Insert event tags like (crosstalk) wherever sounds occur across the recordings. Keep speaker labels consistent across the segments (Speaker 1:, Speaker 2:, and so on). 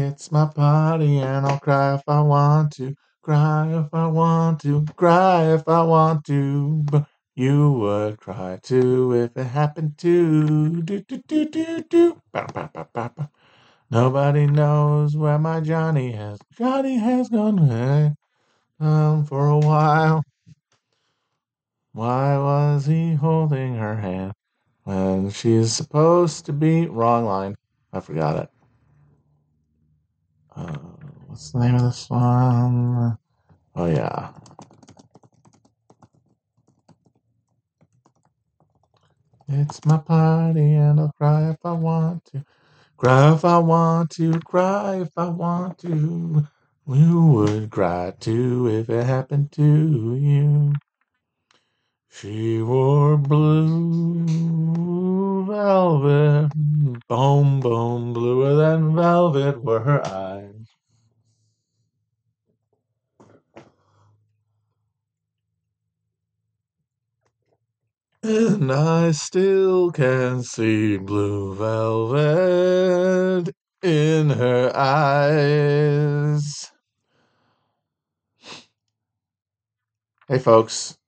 Speaker 1: It's my party and I'll cry if I want to. Cry if I want to. Cry if I want to. But you would cry too if it happened to. Do, do, do, do, do. Nobody knows where my Johnny has. Johnny has gone um, for a while. Why was he holding her hand when she's supposed to be wrong line? I forgot it. Uh, what's the name of this one? Oh yeah. It's my party and I'll cry if I want to. Cry if I want to, cry if I want to. You would cry too if it happened to you. She wore blue velvet, boom, boom, bluer than velvet were her eyes. And I still can see blue velvet in her eyes. Hey, folks.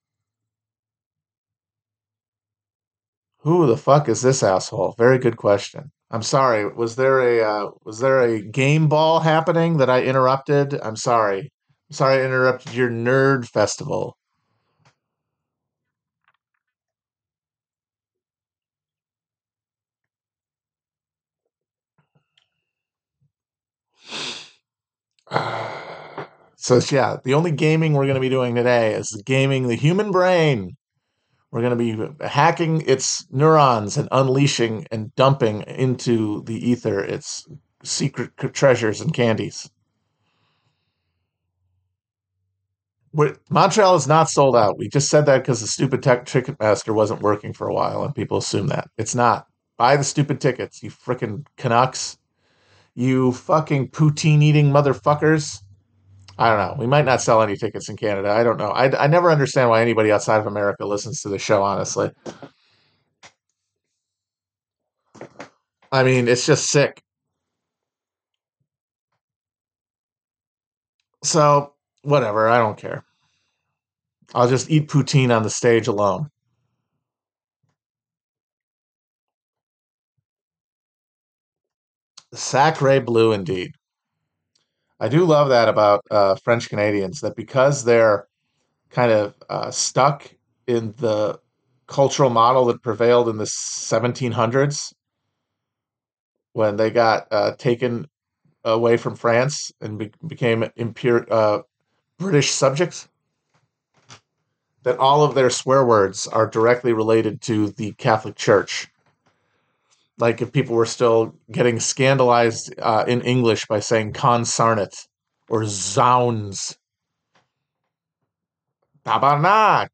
Speaker 1: Who the fuck is this asshole? Very good question. I'm sorry. Was there a uh, was there a game ball happening that I interrupted? I'm sorry. I'm sorry I interrupted your nerd festival. So yeah, the only gaming we're going to be doing today is gaming the human brain. We're going to be hacking its neurons and unleashing and dumping into the ether its secret treasures and candies. We're, Montreal is not sold out. We just said that because the stupid tech Ticketmaster wasn't working for a while, and people assume that it's not. Buy the stupid tickets, you freaking Canucks, you fucking poutine eating motherfuckers. I don't know. We might not sell any tickets in Canada. I don't know. I, I never understand why anybody outside of America listens to the show, honestly. I mean, it's just sick. So, whatever. I don't care. I'll just eat poutine on the stage alone. Sacre bleu, indeed. I do love that about uh, French Canadians that because they're kind of uh, stuck in the cultural model that prevailed in the 1700s when they got uh, taken away from France and be- became uh, British subjects, that all of their swear words are directly related to the Catholic Church like if people were still getting scandalized uh, in English by saying consarnate or zounds. Tabarnak.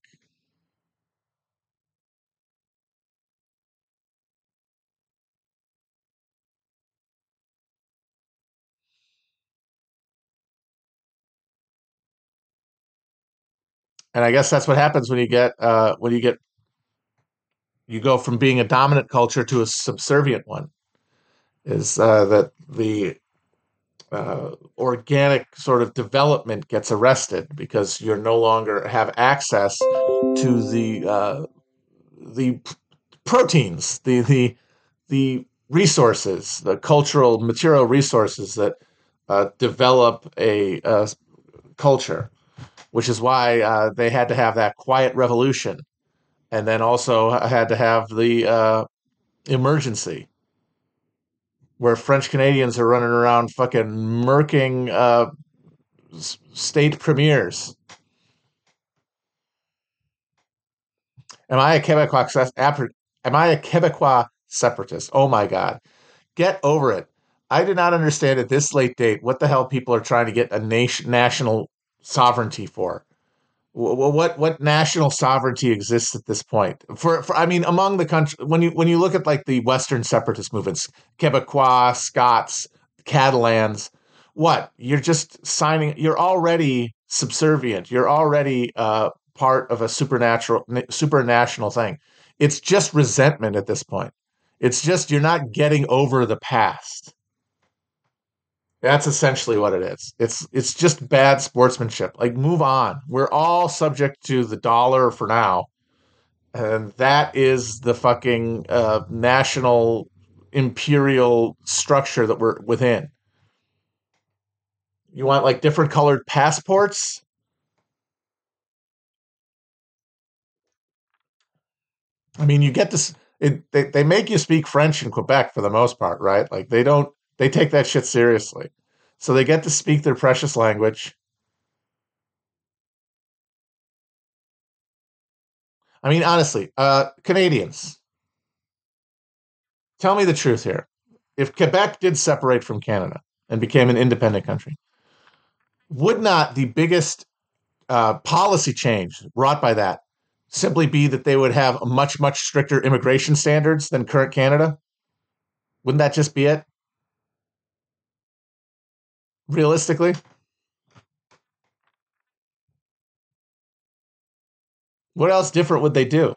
Speaker 1: And I guess that's what happens when you get uh, when you get you go from being a dominant culture to a subservient one is uh, that the uh, organic sort of development gets arrested because you're no longer have access to the uh, the proteins, the the the resources, the cultural material resources that uh, develop a, a, culture, which is why uh, they had to have that quiet revolution and then also had to have the uh, emergency where French Canadians are running around fucking murking uh, state premiers. Am I a Quebecois? Am I a Quebecois separatist? Oh my god, get over it. I do not understand at this late date what the hell people are trying to get a nation national sovereignty for what what national sovereignty exists at this point? For, for i mean among the country when you when you look at like the western separatist movements quebecois scots catalans what? You're just signing you're already subservient. You're already uh, part of a supernatural supranational thing. It's just resentment at this point. It's just you're not getting over the past That's essentially what it is. It's it's just bad sportsmanship. Like move on. We're all subject to the dollar for now. And that is the fucking uh, national imperial structure that we're within. You want like different colored passports? I mean, you get this. It, they they make you speak French in Quebec for the most part, right? Like they don't they take that shit seriously, so they get to speak their precious language. I mean, honestly, uh, Canadians, tell me the truth here. If Quebec did separate from Canada and became an independent country, would not the biggest uh, policy change brought by that simply be that they would have much, much stricter immigration standards than current Canada? Wouldn't that just be it? Realistically? What else different would they do?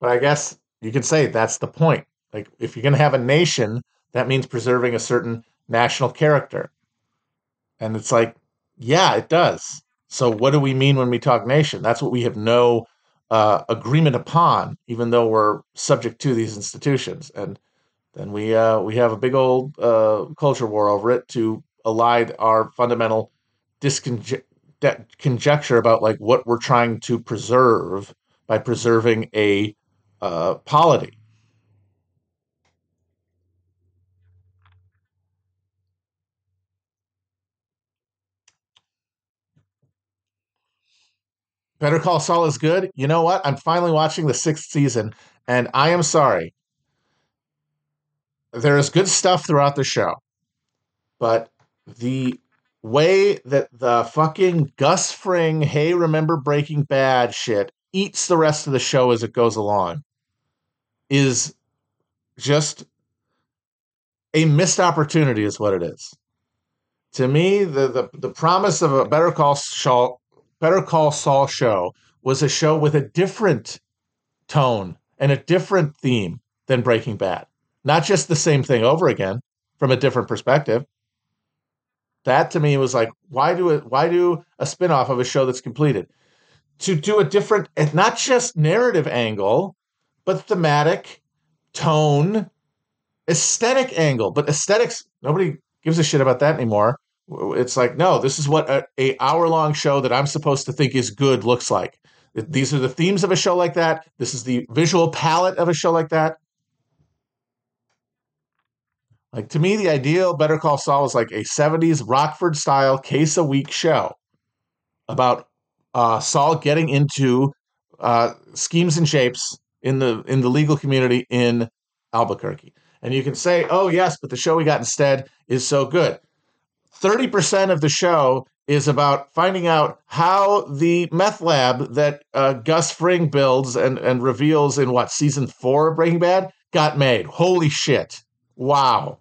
Speaker 1: But I guess you could say that's the point. Like, if you're going to have a nation, that means preserving a certain national character. And it's like, yeah, it does. So what do we mean when we talk nation? That's what we have no uh, agreement upon, even though we're subject to these institutions. And then we uh, we have a big old uh, culture war over it to elide our fundamental disconjecture about like what we're trying to preserve by preserving a uh, polity. Better Call Saul is good. You know what? I'm finally watching the sixth season, and I am sorry. There is good stuff throughout the show, but the way that the fucking Gus Fring, hey, remember Breaking Bad shit eats the rest of the show as it goes along is just a missed opportunity, is what it is. To me, the, the, the promise of a Better Call Saul Better Call Saul show was a show with a different tone and a different theme than Breaking Bad. Not just the same thing over again from a different perspective. That to me was like, why do it? Why do a spinoff of a show that's completed? To do a different, not just narrative angle, but thematic, tone, aesthetic angle. But aesthetics, nobody gives a shit about that anymore. It's like, no, this is what a, a hour long show that I'm supposed to think is good looks like. These are the themes of a show like that. This is the visual palette of a show like that. Like to me, the ideal Better Call Saul is like a 70s Rockford style case a week show about uh, Saul getting into uh, schemes and shapes in the in the legal community in Albuquerque. And you can say, oh yes, but the show we got instead is so good. 30% of the show is about finding out how the meth lab that uh, Gus Fring builds and, and reveals in what season four of Breaking Bad got made. Holy shit. Wow.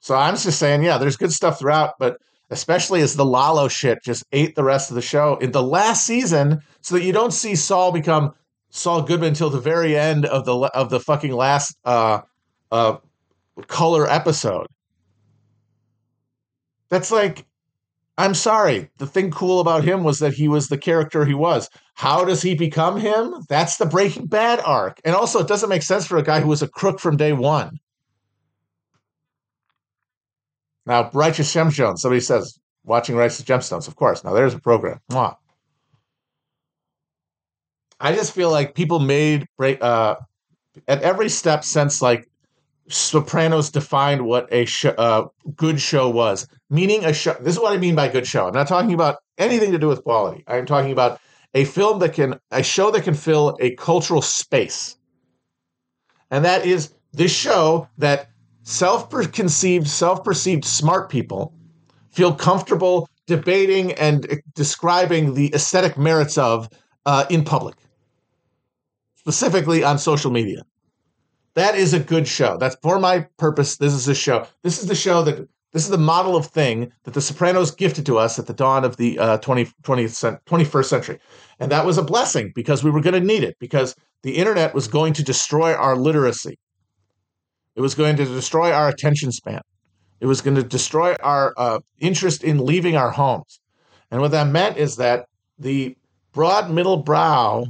Speaker 1: So I'm just saying, yeah, there's good stuff throughout, but especially as the Lalo shit just ate the rest of the show in the last season, so that you don't see Saul become Saul Goodman until the very end of the of the fucking last uh, uh, color episode. That's like, I'm sorry. The thing cool about him was that he was the character he was. How does he become him? That's the Breaking Bad arc. And also, it doesn't make sense for a guy who was a crook from day one. Now, Righteous Gemstones, somebody says, watching Righteous Gemstones, of course. Now, there's a program. Mwah. I just feel like people made uh, at every step since like Sopranos defined what a sh- uh, good show was. Meaning a show. This is what I mean by good show. I'm not talking about anything to do with quality. I'm talking about a film that can, a show that can fill a cultural space. And that is this show that self-conceived, self-perceived smart people feel comfortable debating and describing the aesthetic merits of uh, in public, specifically on social media. That is a good show. That's for my purpose. This is a show. This is the show that This is the model of thing that The Sopranos gifted to us at the dawn of the uh, 20, 20th, 21st century. And that was a blessing because we were going to need it because the internet was going to destroy our literacy. It was going to destroy our attention span. It was going to destroy our uh, interest in leaving our homes. And what that meant is that the broad middle brow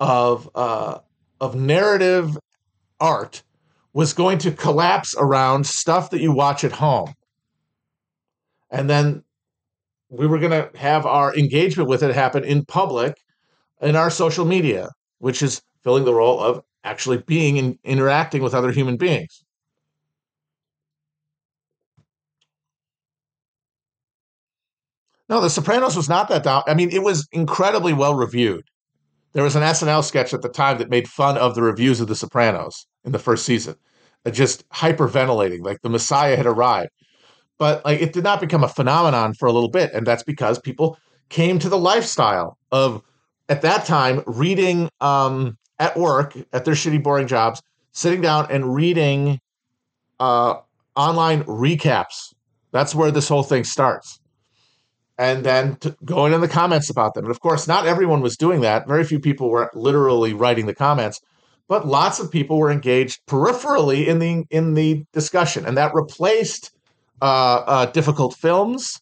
Speaker 1: of uh, of narrative art was going to collapse around stuff that you watch at home. And then we were going to have our engagement with it happen in public in our social media, which is filling the role of actually being and interacting with other human beings. No, The Sopranos was not that down. I mean, it was incredibly well reviewed. There was an SNL sketch at the time that made fun of the reviews of The Sopranos in the first season, uh, just hyperventilating, like the Messiah had arrived. But like it did not become a phenomenon for a little bit, and that's because people came to the lifestyle of at that time reading um, at work at their shitty, boring jobs, sitting down and reading uh, online recaps. That's where this whole thing starts and then going in the comments about them. And of course, not everyone was doing that. Very few people were literally writing the comments, but lots of people were engaged peripherally in the in the discussion, and that replaced uh, uh, difficult films.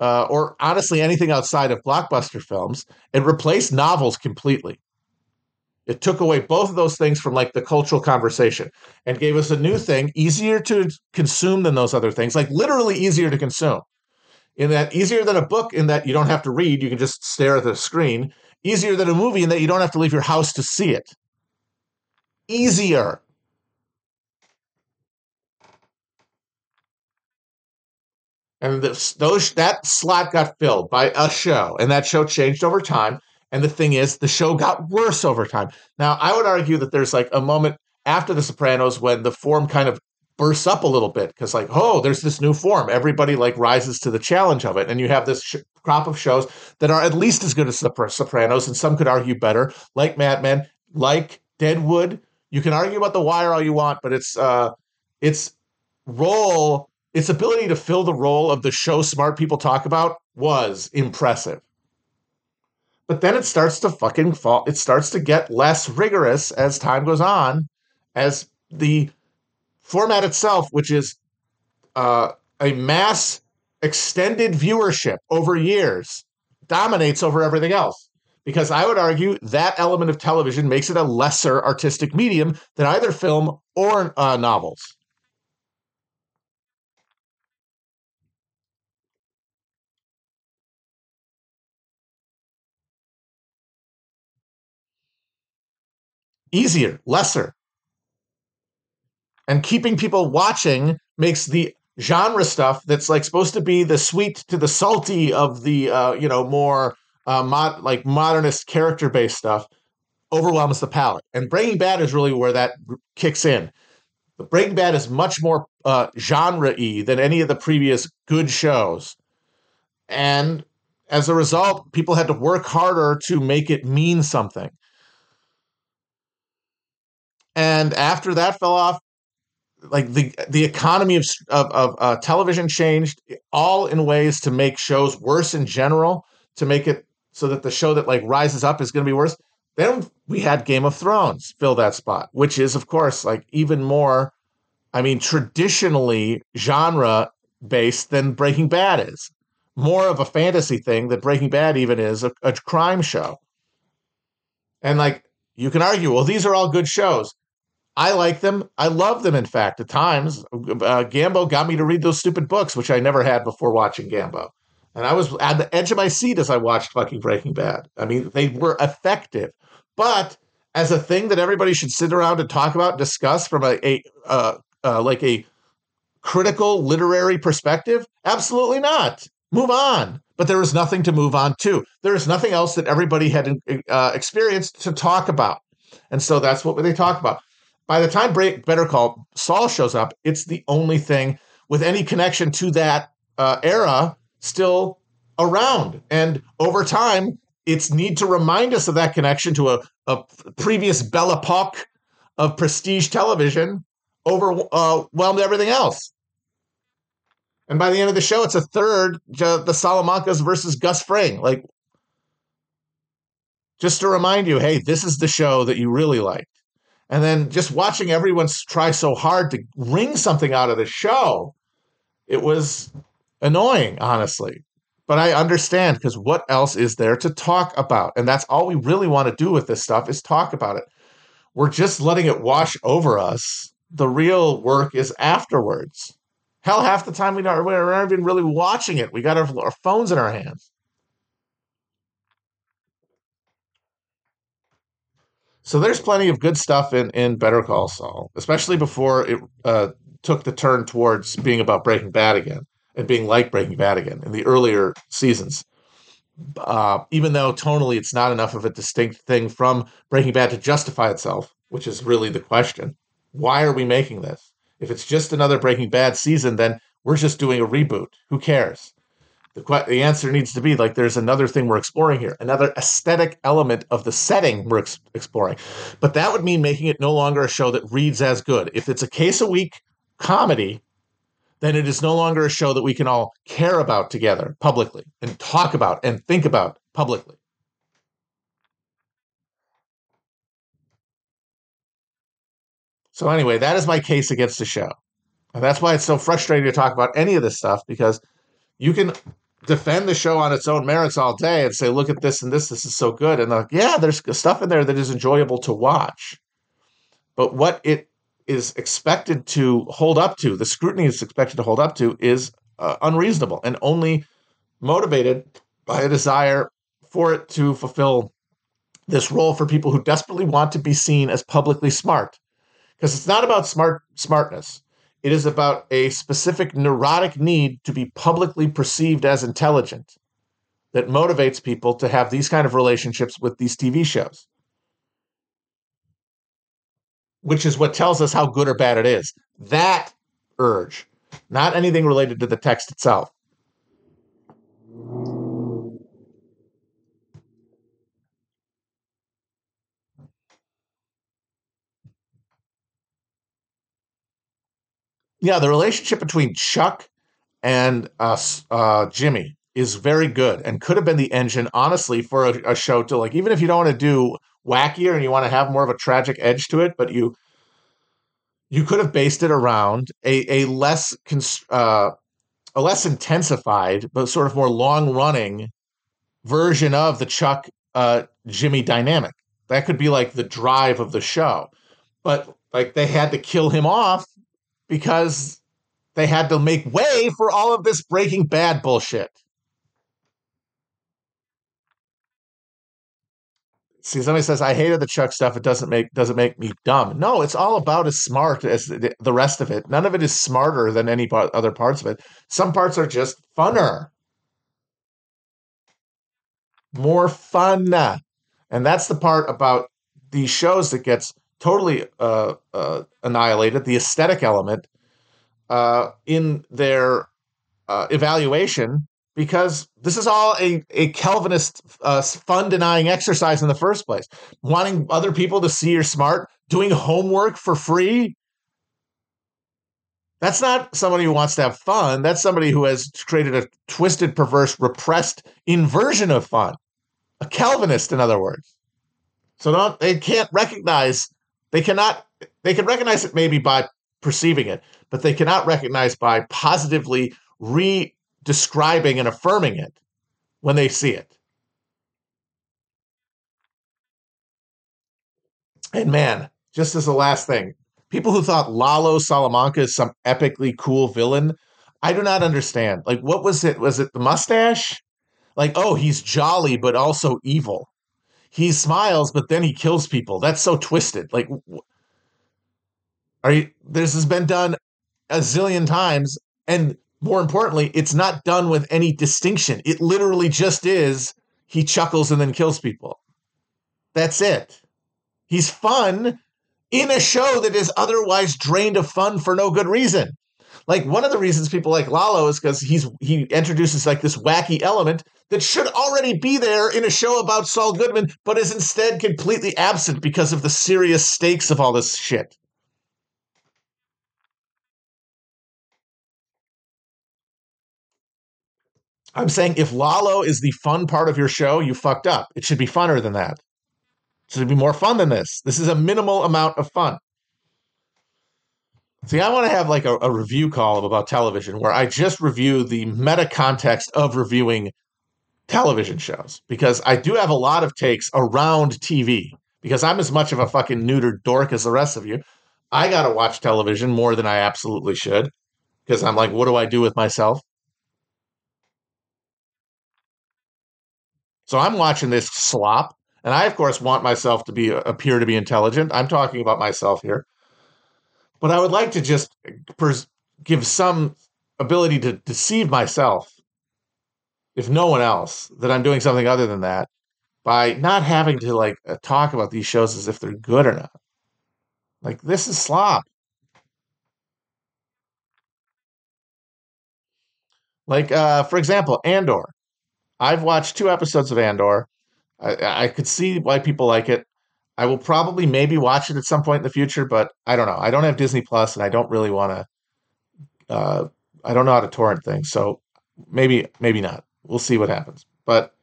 Speaker 1: Uh, or honestly, anything outside of blockbuster films, it replaced novels completely. It took away both of those things from like the cultural conversation and gave us a new thing, easier to consume than those other things, like literally easier to consume in that easier than a book in that you don't have to read, you can just stare at the screen. Easier than a movie in that you don't have to leave your house to see it. Easier. And this, those that slot got filled by a show, and that show changed over time. And the thing is, the show got worse over time. Now, I would argue that there's like a moment after The Sopranos when the form kind of bursts up a little bit because like oh there's this new form. Everybody like rises to the challenge of it. And you have this sh- crop of shows that are at least as good as the sopranos and some could argue better like mad men like deadwood. You can argue about the wire all you want but it's uh its role its ability to fill the role of the show smart people talk about was impressive but then it starts to fucking fall it starts to get less rigorous as time goes on as the format itself, which is uh, a mass extended viewership over years, dominates over everything else. Because I would argue that element of television makes it a lesser artistic medium than either film or uh, novels. Easier, lesser and keeping people watching makes the genre stuff that's like supposed to be the sweet to the salty of the uh, you know more uh, mod, like modernist character based stuff overwhelms the palate. And Breaking Bad is really where that kicks in. But Breaking Bad is much more uh, genre y than any of the previous good shows. And as a result, people had to work harder to make it mean something. And after that fell off, like the the economy of of, of uh, television changed all in ways to make shows worse in general to make it so that the show that like rises up is going to be worse. Then we had game of thrones fill that spot which is of course like even more i mean traditionally genre based than breaking bad is. More of a fantasy thing than breaking bad even is a, a crime show. And like you can argue well these are all good shows I like them. I love them. In fact, at times, uh, Gambo got me to read those stupid books, which I never had before watching Gambo. And I was at the edge of my seat as I watched fucking Breaking Bad. I mean, they were effective, but as a thing that everybody should sit around and talk about, discuss from a, a uh, uh, like a critical literary perspective, absolutely not. Move on. But there is nothing to move on to. There is nothing else that everybody had uh, experienced to talk about. And so that's what they talk about by the time Break, Better Call Saul shows up, it's the only thing with any connection to that uh, era still around. And over time, it's need to remind us of that connection to a, a previous Belle Epoque of prestige television overwhelmed uh, everything else. And by the end of the show, it's a third, the Salamancas versus Gus Fring. Like, just to remind you, hey, this is the show that you really liked. And then just watching everyone try so hard to wring something out of the show, it was annoying, honestly. But I understand because what else is there to talk about? And that's all we really want to do with this stuff is talk about it. We're just letting it wash over us. The real work is afterwards. Hell, half the time we not, we're not even really watching it. We got our, our phones in our hands. So there's plenty of good stuff in, in Better Call Saul, especially before it uh, took the turn towards being about Breaking Bad again and being like Breaking Bad again in the earlier seasons. Uh, even though tonally it's not enough of a distinct thing from Breaking Bad to justify itself, which is really the question. Why are we making this? If it's just another Breaking Bad season, then we're just doing a reboot. Who cares? The, the answer needs to be like there's another thing we're exploring here, another aesthetic element of the setting we're ex- exploring. But that would mean making it no longer a show that reads as good. If it's a case a week comedy, then it is no longer a show that we can all care about together publicly and talk about and think about publicly. So, anyway, that is my case against the show. And that's why it's so frustrating to talk about any of this stuff because you can defend the show on its own merits all day and say, look at this and this, this is so good. And like, yeah, there's stuff in there that is enjoyable to watch. But what it is expected to hold up to, the scrutiny is expected to hold up to, is uh, unreasonable and only motivated by a desire for it to fulfill this role for people who desperately want to be seen as publicly smart. Because it's not about smart smartness. It is about a specific neurotic need to be publicly perceived as intelligent that motivates people to have these kind of relationships with these TV shows. Which is what tells us how good or bad it is. That urge, not anything related to the text itself. Yeah, the relationship between Chuck and uh, uh, Jimmy is very good and could have been the engine, honestly, for a, a show to like, even if you don't want to do wackier and you want to have more of a tragic edge to it, but you you could have based it around a, a less uh, a less intensified but sort of more long running version of the Chuck uh, Jimmy dynamic. That could be like the drive of the show, but like they had to kill him off because they had to make way for all of this Breaking Bad bullshit. See, somebody says I hated the Chuck stuff. It doesn't make doesn't make me dumb. No, it's all about as smart as the, rest of it. None of it is smarter than any other parts of it. Some parts are just funner, more fun, and that's the part about these shows that gets totally uh, uh, annihilated the aesthetic element uh, in their uh, evaluation because this is all a, a Calvinist uh, fun denying exercise in the first place. Wanting other people to see you're smart, doing homework for free. That's not somebody who wants to have fun. That's somebody who has created a twisted, perverse, repressed inversion of fun. A Calvinist, in other words. So don't, they can't recognize they cannot, they can recognize it maybe by perceiving it, but they cannot recognize by positively re describing and affirming it when they see it. And man, just as the last thing, people who thought Lalo Salamanca is some epically cool villain, I do not understand. Like, what was it? Was it the mustache? Like, oh, he's jolly, but also evil he smiles, but then he kills people. That's so twisted. Like, are you? This has been done a zillion times, and more importantly, it's not done with any distinction. It literally just is. He chuckles and then kills people. That's it. He's fun in a show that is otherwise drained of fun for no good reason. Like one of the reasons people like Lalo is because he's he introduces like this wacky element that should already be there in a show about Saul Goodman, but is instead completely absent because of the serious stakes of all this shit. I'm saying if Lalo is the fun part of your show, you fucked up. It should be funner than that. It should be more fun than this. This is a minimal amount of fun. See, I want to have like a, a review column about television where I just review the meta context of reviewing television shows because I do have a lot of takes around TV because I'm as much of a fucking neutered dork as the rest of you. I got to watch television more than I absolutely should because I'm like, what do I do with myself? So I'm watching this slop, and I, of course, want myself to be uh, appear to be intelligent. I'm talking about myself here. But I would like to just uh, pers- give some ability to deceive myself, if no one else, that I'm doing something other than that by not having to like uh, talk about these shows as if they're good or not. Like this is slop. Like uh, for example, Andor. I've watched two episodes of Andor. I, I could see why people like it. I will probably maybe watch it at some point in the future, but I don't know. I don't have Disney Plus, and I don't really want to. Uh, I don't know how to torrent things, so maybe maybe not. We'll see what happens. But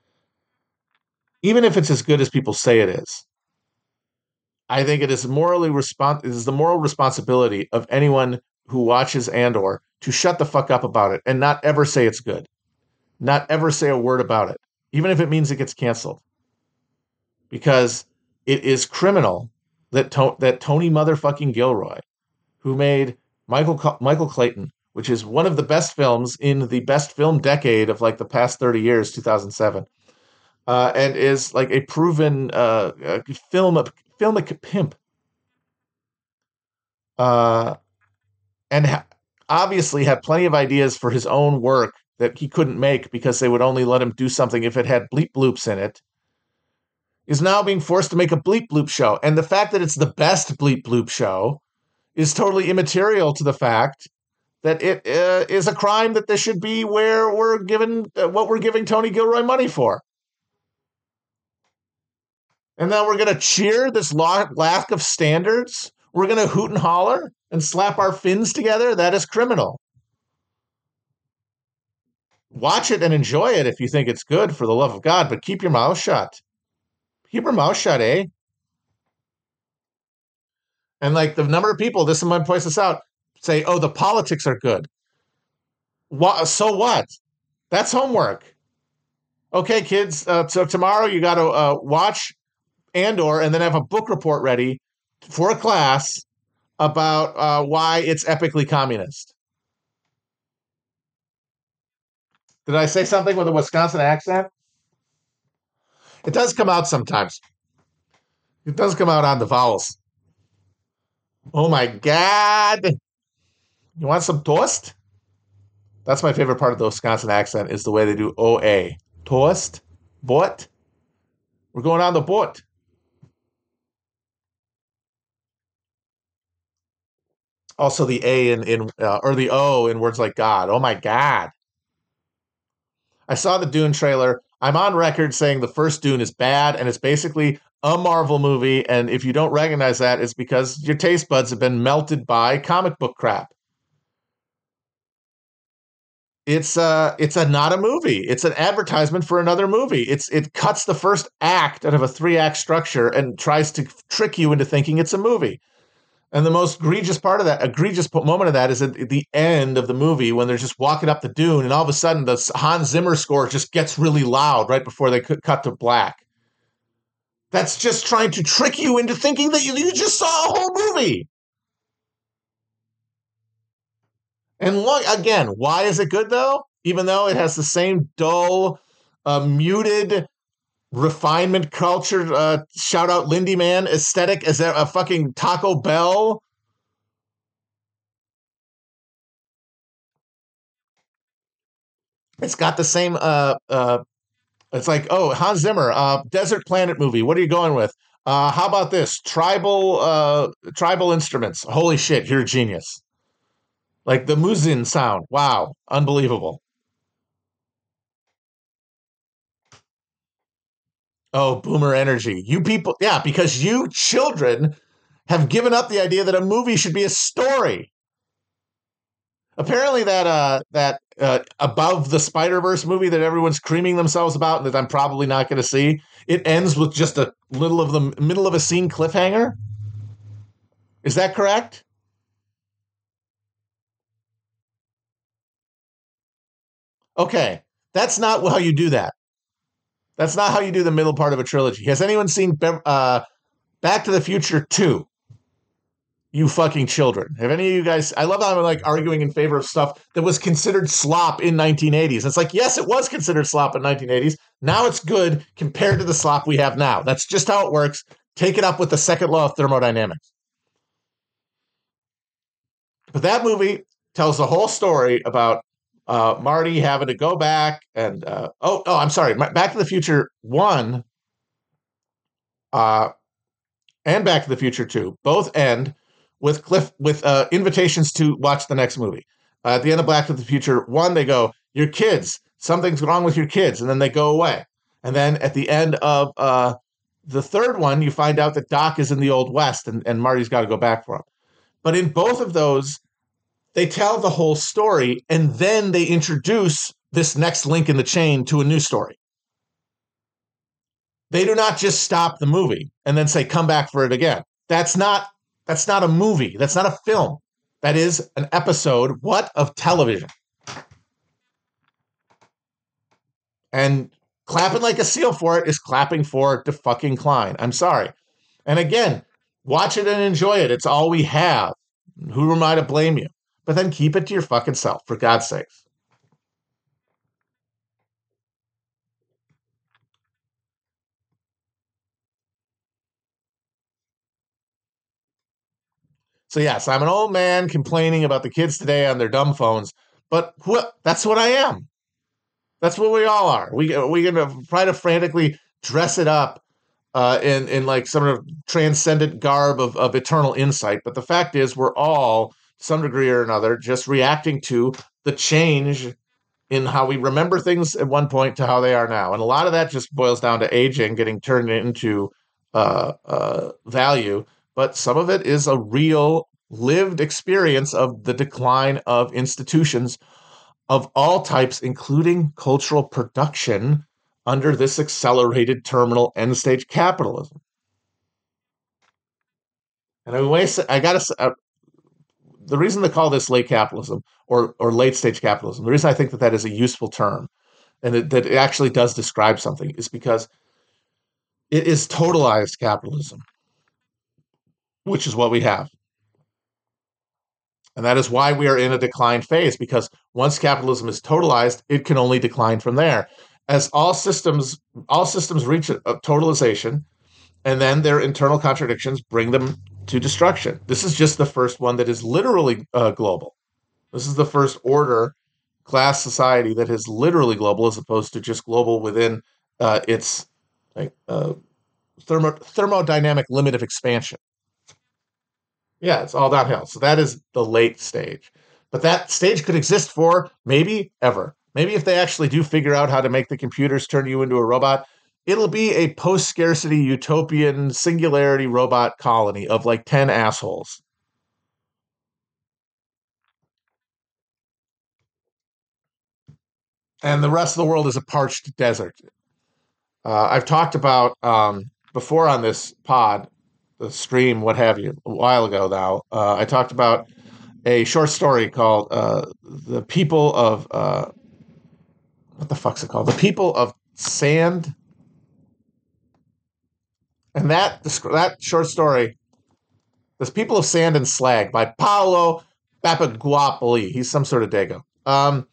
Speaker 1: even if it's as good as people say it is, I think it is morally respons- it is the moral responsibility of anyone who watches Andor to shut the fuck up about it and not ever say it's good, not ever say a word about it, even if it means it gets canceled, because it is criminal that to- that Tony motherfucking Gilroy, who made Michael Michael Clayton, which is one of the best films in the best film decade of like the past 30 years, 2007, uh, and is like a proven uh, film filmic pimp. Uh, and ha- obviously had plenty of ideas for his own work that he couldn't make because they would only let him do something if it had bleep bloops in it is now being forced to make a bleep bloop show. And the fact that it's the best bleep bloop show is totally immaterial to the fact that it uh, is a crime that this should be where we're given uh, what we're giving Tony Gilroy money for. And then we're going to cheer this lack of standards. We're going to hoot and holler and slap our fins together. That is criminal. Watch it and enjoy it if you think it's good for the love of God, but keep your mouth shut keep your mouth shut, eh? And like the number of people, this is someone points this out, say, "Oh, the politics are good." What? So what? That's homework. Okay, kids. Uh, so tomorrow you got to uh, watch Andor and then have a book report ready for a class about uh, why it's epically communist. Did I say something with a Wisconsin accent? It does come out sometimes. It does come out on the vowels. Oh my God. You want some toast? That's my favorite part of the Wisconsin accent is the way they do OA. Toast? Boat? We're going on the boat. Also, the A in, in uh, or the O in words like God. Oh my God. I saw the Dune trailer. I'm on record saying the first Dune is bad, and it's basically a Marvel movie. And if you don't recognize that, it's because your taste buds have been melted by comic book crap. It's uh it's a not a movie. It's an advertisement for another movie. It's it cuts the first act out of a three act structure and tries to trick you into thinking it's a movie. And the most egregious part of that, egregious moment of that, is at the end of the movie when they're just walking up the dune, and all of a sudden the Hans Zimmer score just gets really loud right before they cut to black. That's just trying to trick you into thinking that you, you just saw a whole movie. And look again, why is it good though? Even though it has the same dull, uh, muted refinement culture uh, shout out Lindy Man aesthetic as a, fucking Taco Bell. It's got the same uh uh it's like, oh, Hans Zimmer, uh Desert Planet movie. What are you going with? Uh how about this? Tribal uh tribal instruments. Holy shit, you're a genius. Like the Muzin sound. Wow, unbelievable. Oh, boomer energy. You people, yeah, because you children have given up the idea that a movie should be a story. apparently that uh that uh, above the Spider Verse movie that everyone's creaming themselves about that I'm probably not going to see. It ends with just a little of the middle of a scene cliffhanger. Is that correct? Okay, that's not how you do that. That's not how you do the middle part of a trilogy. Has anyone seen uh, Back to the Future 2? You fucking children. Have any of you guys? I love how I'm like arguing in favor of stuff that was considered slop in 1980s. It's like, yes, it was considered slop in 1980s. Now it's good compared to the slop we have now. That's just how it works. Take it up with the second law of thermodynamics. But that movie tells the whole story about uh, Marty having to go back and uh, oh oh I'm sorry, Back to the Future one, uh, and Back to the Future two both end with Cliff with uh, invitations to watch the next movie. Uh, at the end of Back to the Future one, they go, "Your kids, something's wrong with your kids," and then they go away. And then at the end of uh, the third one, you find out that Doc is in the Old West, and, and Marty's got to go back for him. But in both of those, they tell the whole story and then they introduce this next link in the chain to a new story. They do not just stop the movie and then say come back for it again. That's not that's not a movie. That's not a film. That is an episode what of television. And clapping like a seal for it is clapping for the fucking Klein. I'm sorry. And again, watch it and enjoy it. It's all we have. Who am I to blame you? But then keep it to your fucking self, for God's sake. So yes, I'm an old man complaining about the kids today on their dumb phones, but wh- that's what I am. That's what we all are. We we gonna try to frantically dress it up uh, in in like some sort of transcendent garb of of eternal insight, but the fact is, we're all some degree or another, just reacting to the change in how we remember things at one point to how they are now. And a lot of that just boils down to aging, getting turned into uh, uh, value. But some of it is a real lived experience of the decline of institutions of all types, including cultural production under this accelerated terminal end stage capitalism. And I, I got to the reason they call this late capitalism or or late stage capitalism, the reason I think that that is a useful term and it, that it actually does describe something is because it is totalized capitalism, which is what we have. And that is why we are in a decline phase because once capitalism is totalized, it can only decline from there. As all systems all systems reach a, a totalization, and then their internal contradictions bring them to destruction. This is just the first one that is literally uh, global. This is the first order class society that is literally global as opposed to just global within uh, its like, uh, thermo- thermodynamic limit of expansion. Yeah, it's all downhill. So that is the late stage. But that stage could exist for maybe ever. Maybe if they actually do figure out how to make the computers turn you into a robot, it'll be a post scarcity utopian singularity robot colony of like 10 assholes. And the rest of the world is a parched desert. Uh, I've talked about um, before on this pod, the stream, what have you, a while ago now. Uh, I talked about a short story called uh, The People of, uh, what the fuck's it called? The People of Sand and that that short story, "The People of Sand and Slag" by Paolo Bacigalupi. He's some sort of dago. Um,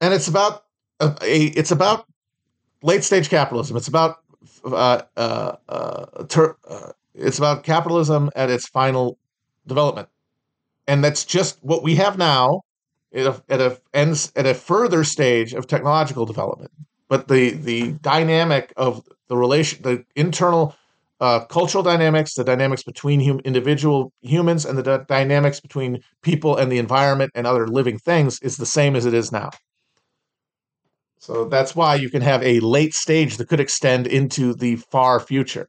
Speaker 1: and it's about a, a, it's about late stage capitalism. It's about uh, uh, uh, uh, it's about capitalism at its final development, and that's just what we have now at a, at a ends at a further stage of technological development but the the dynamic of the relation, the internal uh, cultural dynamics, the dynamics between hum, individual humans, and the d- dynamics between people and the environment and other living things is the same as it is now. So that's why you can have a late stage that could extend into the far future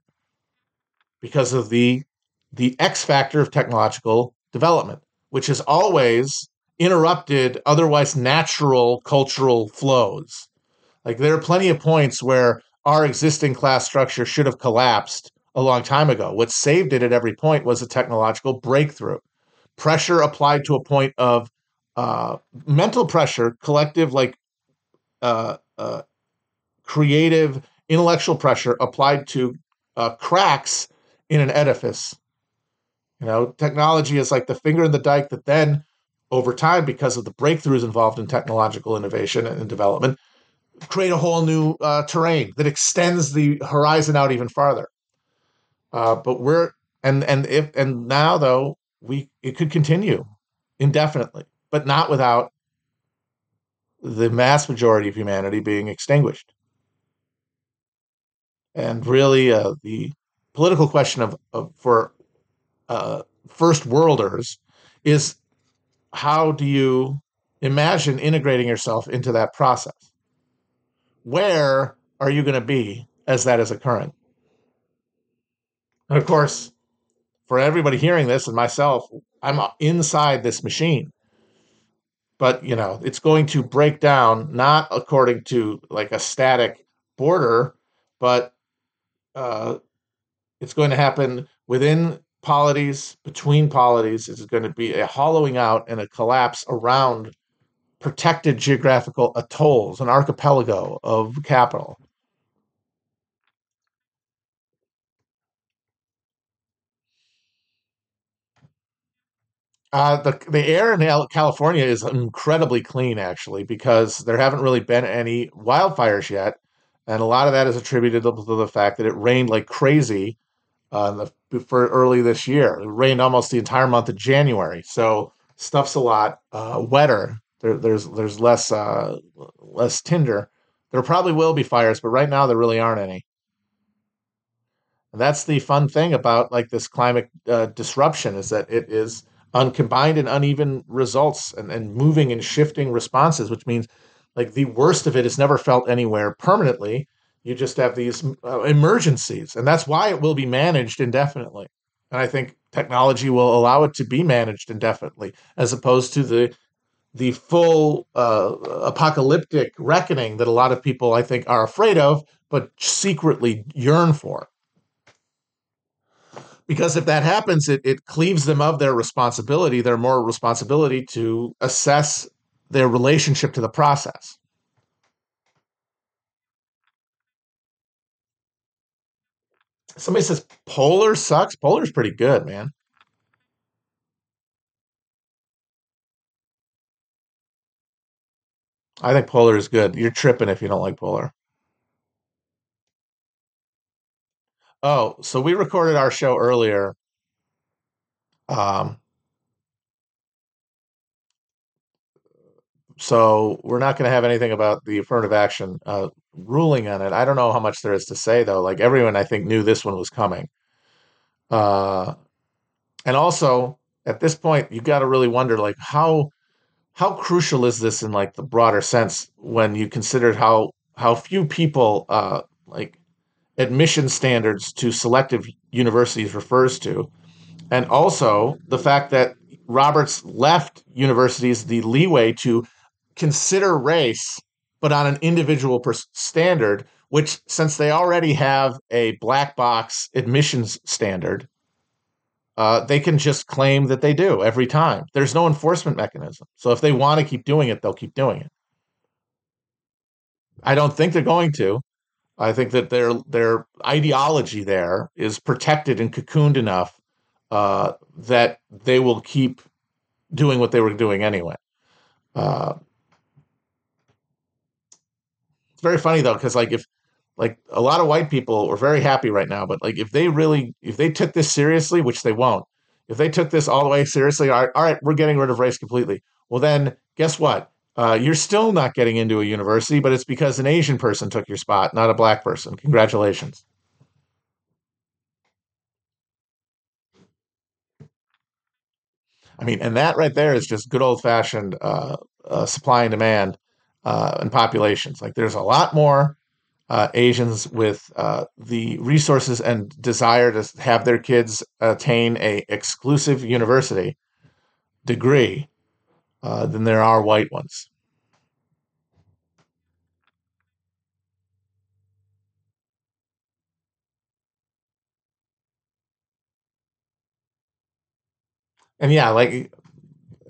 Speaker 1: because of the the X factor of technological development, which has always interrupted otherwise natural cultural flows. Like there are plenty of points where our existing class structure should have collapsed a long time ago. What saved it at every point was a technological breakthrough. Pressure applied to a point of uh, mental pressure, collective, like uh, uh, creative, intellectual pressure applied to uh, cracks in an edifice. You know, technology is like the finger in the dike that then, over time, because of the breakthroughs involved in technological innovation and development, create a whole new uh, terrain that extends the horizon out even farther. Uh, but we're and and if and now though we it could continue indefinitely, but not without the mass majority of humanity being extinguished. And really, uh, the political question of, of for uh, first worlders is how do you imagine integrating yourself into that process? Where are you going to be as that is occurring? And of course, for everybody hearing this and myself, I'm inside this machine. But, you know, it's going to break down not according to like a static border, but uh, it's going to happen within polities, between polities. It's going to be a hollowing out and a collapse around protected geographical atolls, an archipelago of capital. Uh, the the air in California is incredibly clean, actually, because there haven't really been any wildfires yet, and a lot of that is attributed to the fact that it rained like crazy uh, the, for early this year. It rained almost the entire month of January, so stuff's a lot uh, wetter. There, there's there's less uh, less tinder. There probably will be fires, but right now there really aren't any. And that's the fun thing about like this climate uh, disruption is that it is uncombined and uneven results and, and moving and shifting responses, which means like the worst of it is never felt anywhere permanently. You just have these uh, emergencies, and that's why it will be managed indefinitely. And I think technology will allow it to be managed indefinitely, as opposed to the the full uh, apocalyptic reckoning that a lot of people I think are afraid of, but secretly yearn for because if that happens, it, it cleaves them of their responsibility, their moral responsibility to assess their relationship to the process. Somebody says Polar sucks. Polar's pretty good, man. I think Polar is good. You're tripping if you don't like Polar. Oh, so we recorded our show earlier. Um, so we're not going to have anything about the affirmative action uh, ruling on it. I don't know how much there is to say though. Like everyone, I think knew this one was coming. Uh, and also at this point, you got to really wonder like how how crucial is this in like the broader sense when you consider how how few people uh, like admission standards to selective universities refers to, and also the fact that Roberts left universities the leeway to consider race, but on an individual per- standard, which, since they already have a black box admissions standard, uh, they can just claim that they do every time. There's no enforcement mechanism. So if they want to keep doing it, they'll keep doing it. I don't think they're going to. I think that their their ideology there is protected and cocooned enough uh, that they will keep doing what they were doing anyway. Uh, it's very funny though, because like if like a lot of white people are very happy right now, but like if they really if they took this seriously, which they won't, if they took this all the way seriously, all right, all right we're getting rid of race completely. Well, then guess what? Uh, you're still not getting into a university, but it's because an Asian person took your spot, not a black person. Congratulations. I mean, and that right there is just good old fashioned uh, uh, supply and demand uh, and populations. Like, there's a lot more uh, Asians with uh, the resources and desire to have their kids attain a exclusive university degree uh, than there are white ones. And yeah, like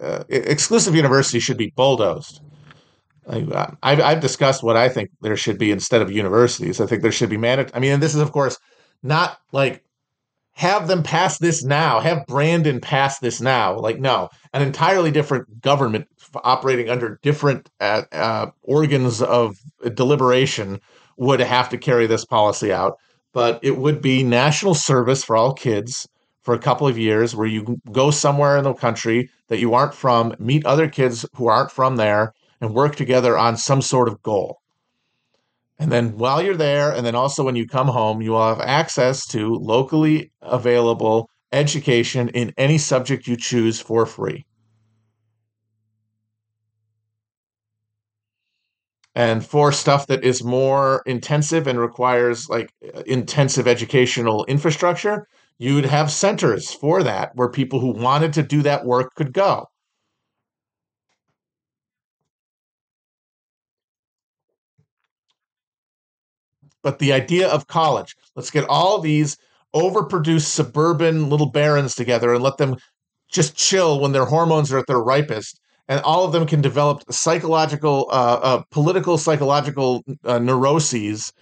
Speaker 1: uh, exclusive universities should be bulldozed. I've, I've discussed what I think there should be instead of universities. I think there should be managed. I mean, this is of course not like have them pass this now, have Brandon pass this now. Like, no, an entirely different government operating under different uh, uh, organs of deliberation would have to carry this policy out. But it would be national service for all kids for a couple of years where you go somewhere in the country that you aren't from, meet other kids who aren't from there, and work together on some sort of goal. And then while you're there, and then also when you come home, you will have access to locally available education in any subject you choose for free. And for stuff that is more intensive and requires like intensive educational infrastructure, you'd have centers for that where people who wanted to do that work could go. But the idea of college, let's get all these overproduced suburban little barons together and let them just chill when their hormones are at their ripest. And all of them can develop psychological, uh, uh, political, psychological uh, neuroses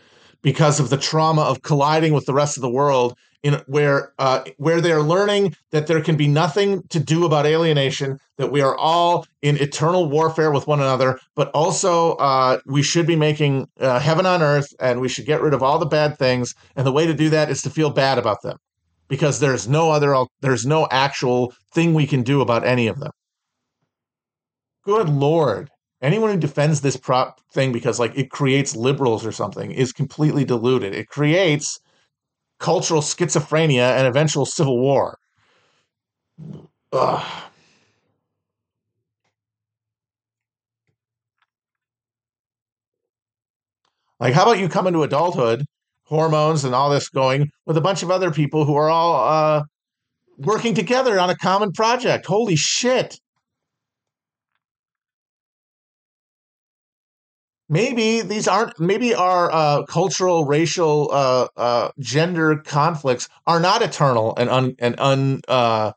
Speaker 1: because of the trauma of colliding with the rest of the world in where uh, where they are learning that there can be nothing to do about alienation, that we are all in eternal warfare with one another, but also uh, we should be making uh, heaven on earth, and we should get rid of all the bad things. And the way to do that is to feel bad about them, because there's no other there's no actual thing we can do about any of them. Good lord. Anyone who defends this prop thing because like it creates liberals or something is completely deluded. It creates cultural schizophrenia and eventual civil war. Ugh. Like, how about you come into adulthood, hormones and all this going with a bunch of other people who are all uh, working together on a common project? Holy shit. Maybe these aren't maybe our uh, cultural racial uh, uh, gender conflicts are not eternal and un and un uh,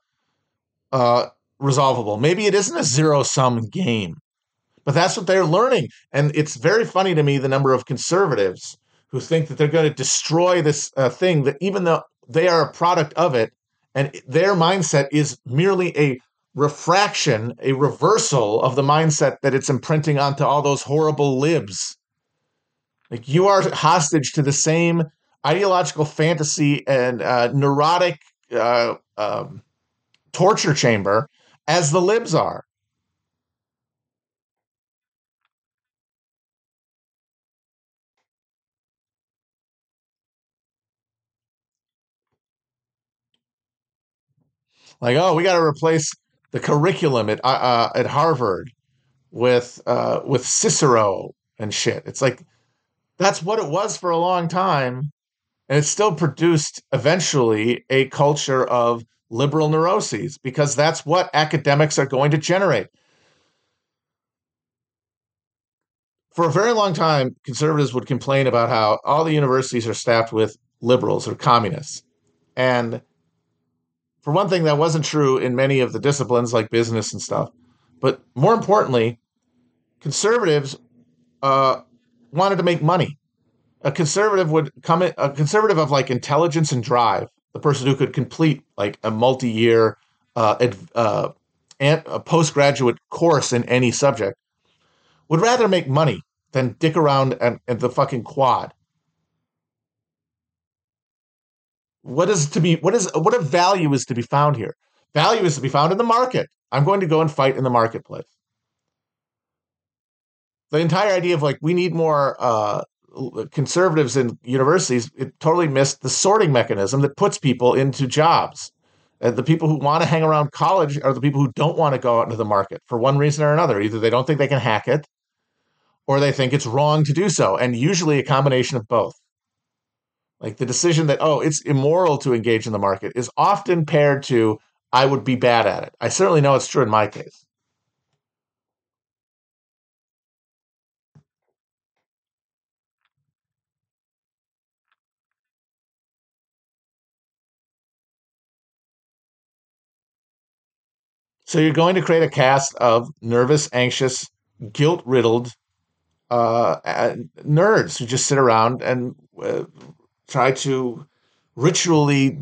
Speaker 1: uh, resolvable. Maybe it isn't a zero sum game but that's what they're learning. And it's very funny to me the number of conservatives who think that they're going to destroy this uh, thing that even though they are a product of it and their mindset is merely a refraction, a reversal of the mindset that it's imprinting onto all those horrible libs. Like you are hostage to the same ideological fantasy and uh, neurotic uh, um, torture chamber as the libs are. Like, oh, we got to replace the curriculum at uh, uh, at Harvard with uh, with Cicero and shit. It's like that's what it was for a long time, and it still produced eventually a culture of liberal neuroses because that's what academics are going to generate. For a very long time, conservatives would complain about how all the universities are staffed with liberals or communists. And for one thing, that wasn't true in many of the disciplines like business and stuff. But more importantly, conservatives uh, wanted to make money. A conservative would come in, a conservative of like intelligence and drive, the person who could complete like a multi-year uh, ad, uh, a postgraduate course in any subject, would rather make money than dick around at, at the fucking quad what is to be what is what a value is to be found here? Value is to be found in the market. I'm going to go and fight in the marketplace. The entire idea of like we need more uh, conservatives in universities it totally missed the sorting mechanism that puts people into jobs. And the people who want to hang around college are the people who don't want to go out into the market for one reason or another. Either they don't think they can hack it or they think it's wrong to do so. And usually a combination of both like the decision that, oh, it's immoral to engage in the market is often paired to, I would be bad at it. I certainly know it's true in my case. So you're going to create a cast of nervous, anxious, guilt riddled uh, nerds who just sit around and uh, try to ritually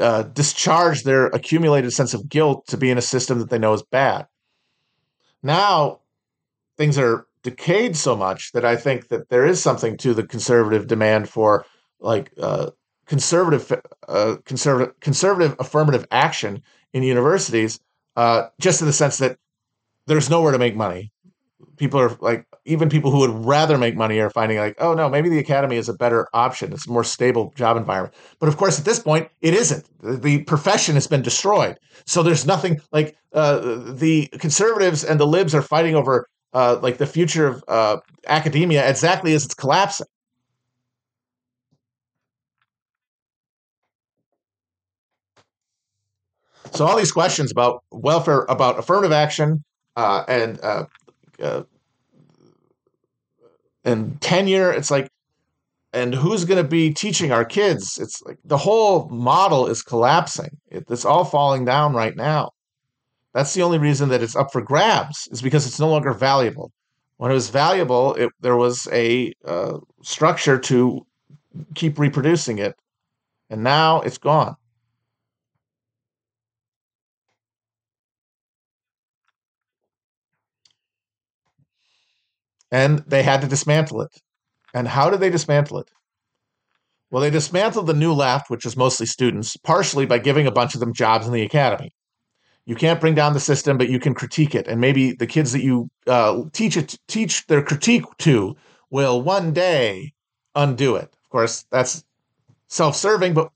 Speaker 1: uh, discharge their accumulated sense of guilt to be in a system that they know is bad. Now, things are decayed so much that I think that there is something to the conservative demand for like uh, conservative, uh, conservative, conservative affirmative action in universities, uh, just in the sense that there's nowhere to make money people are like even people who would rather make money are finding like oh no maybe the academy is a better option. It's a more stable job environment. But of course at this point it isn't. The profession has been destroyed. So there's nothing like uh, the conservatives and the libs are fighting over uh, like the future of uh, academia exactly as it's collapsing. So all these questions about welfare about affirmative action uh, and uh, uh, and tenure. It's like, and who's going to be teaching our kids? It's like the whole model is collapsing. It, it's all falling down right now. That's the only reason that it's up for grabs is because it's no longer valuable. When it was valuable, it, there was a uh, structure to keep reproducing it, and now it's gone. And they had to dismantle it. And how did they dismantle it? Well, they dismantled the new left, which is mostly students, partially by giving a bunch of them jobs in the academy. You can't bring down the system, but you can critique it, and maybe the kids that you uh, teach it teach their critique to will one day undo it. Of course, that's self-serving, but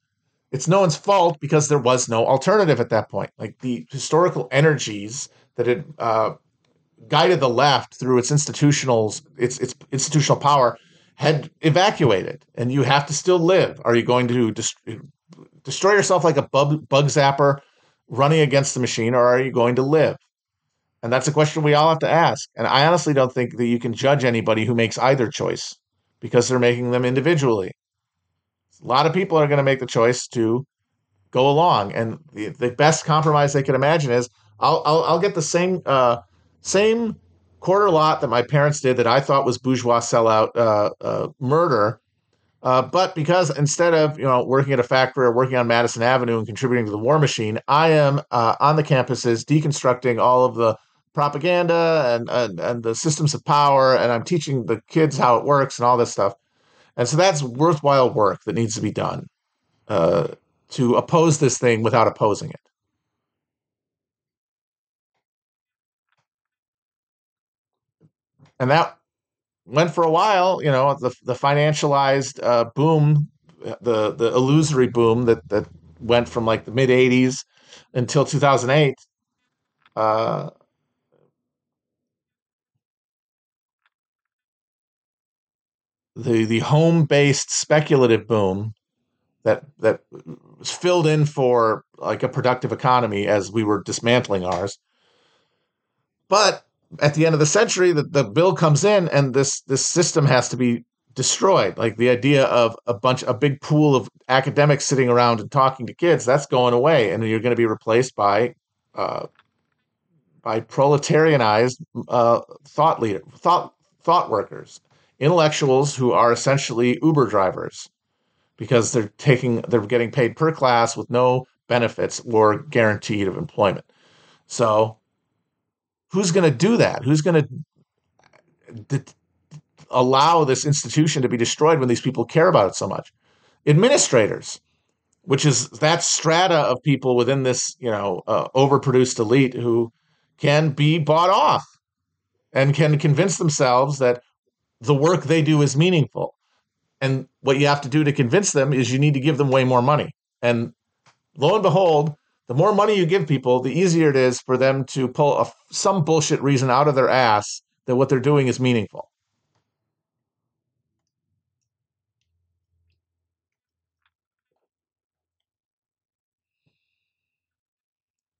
Speaker 1: it's no one's fault because there was no alternative at that point. Like the historical energies that had uh, guided the left through its institutionals its its institutional power had evacuated. And you have to still live. Are you going to dest- destroy yourself like a bug, bug zapper running against the machine or are you going to live? And that's a question we all have to ask. And i honestly don't think that you can judge anybody who makes either choice because they're making them individually. A lot of people are going to make the choice to go along. And the, the best compromise they can imagine is i'll i'll, I'll get the same uh, same quarter lot that my parents did that I thought was bourgeois sellout uh, uh, murder. Uh, but because instead of you know working at a factory or working on Madison Avenue and contributing to the war machine, I am uh, on the campuses deconstructing all of the propaganda and, and and the systems of power, and I'm teaching the kids how it works and all this stuff. And so that's worthwhile work that needs to be done uh, to oppose this thing without opposing it. And that went for a while. You know, the the financialized uh, boom, the the illusory boom that that went from like the mid '80s until 2008. Uh, the the home based speculative boom that that was filled in for like a productive economy as we were dismantling ours. But at the end of the century, the, the bill comes in and this this system has to be destroyed. Like the idea of a bunch, a big pool of academics sitting around and talking to kids, that's going away, and you're going to be replaced by uh, by proletarianized uh, thought leader, thought thought workers, intellectuals who are essentially Uber drivers because they're taking they're getting paid per class with no benefits or guaranteed of employment. So who's going to do that? Who's going to allow this institution to be destroyed when these people care about it so much? Administrators, which is that strata of people within this, you know, uh, overproduced elite who can be bought off and can convince themselves that the work they do is meaningful. And what you have to do to convince them is you need to give them way more money. And lo and behold, the more money you give people, the easier it is for them to pull a, some bullshit reason out of their ass that what they're doing is meaningful.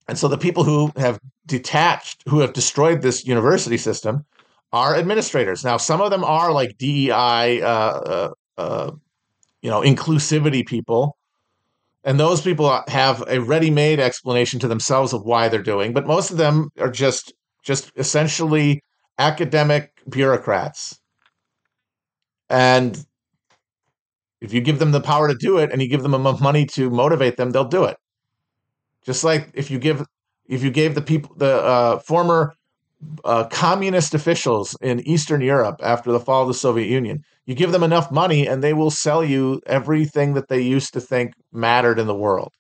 Speaker 1: And so the people who have detached, who have destroyed this university system, are administrators. Now, some of them are like DEI, uh, uh, uh, you know, inclusivity people, and those people have a ready-made explanation to themselves of why they're doing. But most of them are just, just essentially academic bureaucrats. And if you give them the power to do it, and you give them enough money to motivate them, they'll do it. Just like if you give if you gave the people the uh, former uh, communist officials in Eastern Europe after the fall of the Soviet Union, you give them enough money and they will sell you everything that they used to think mattered in the world.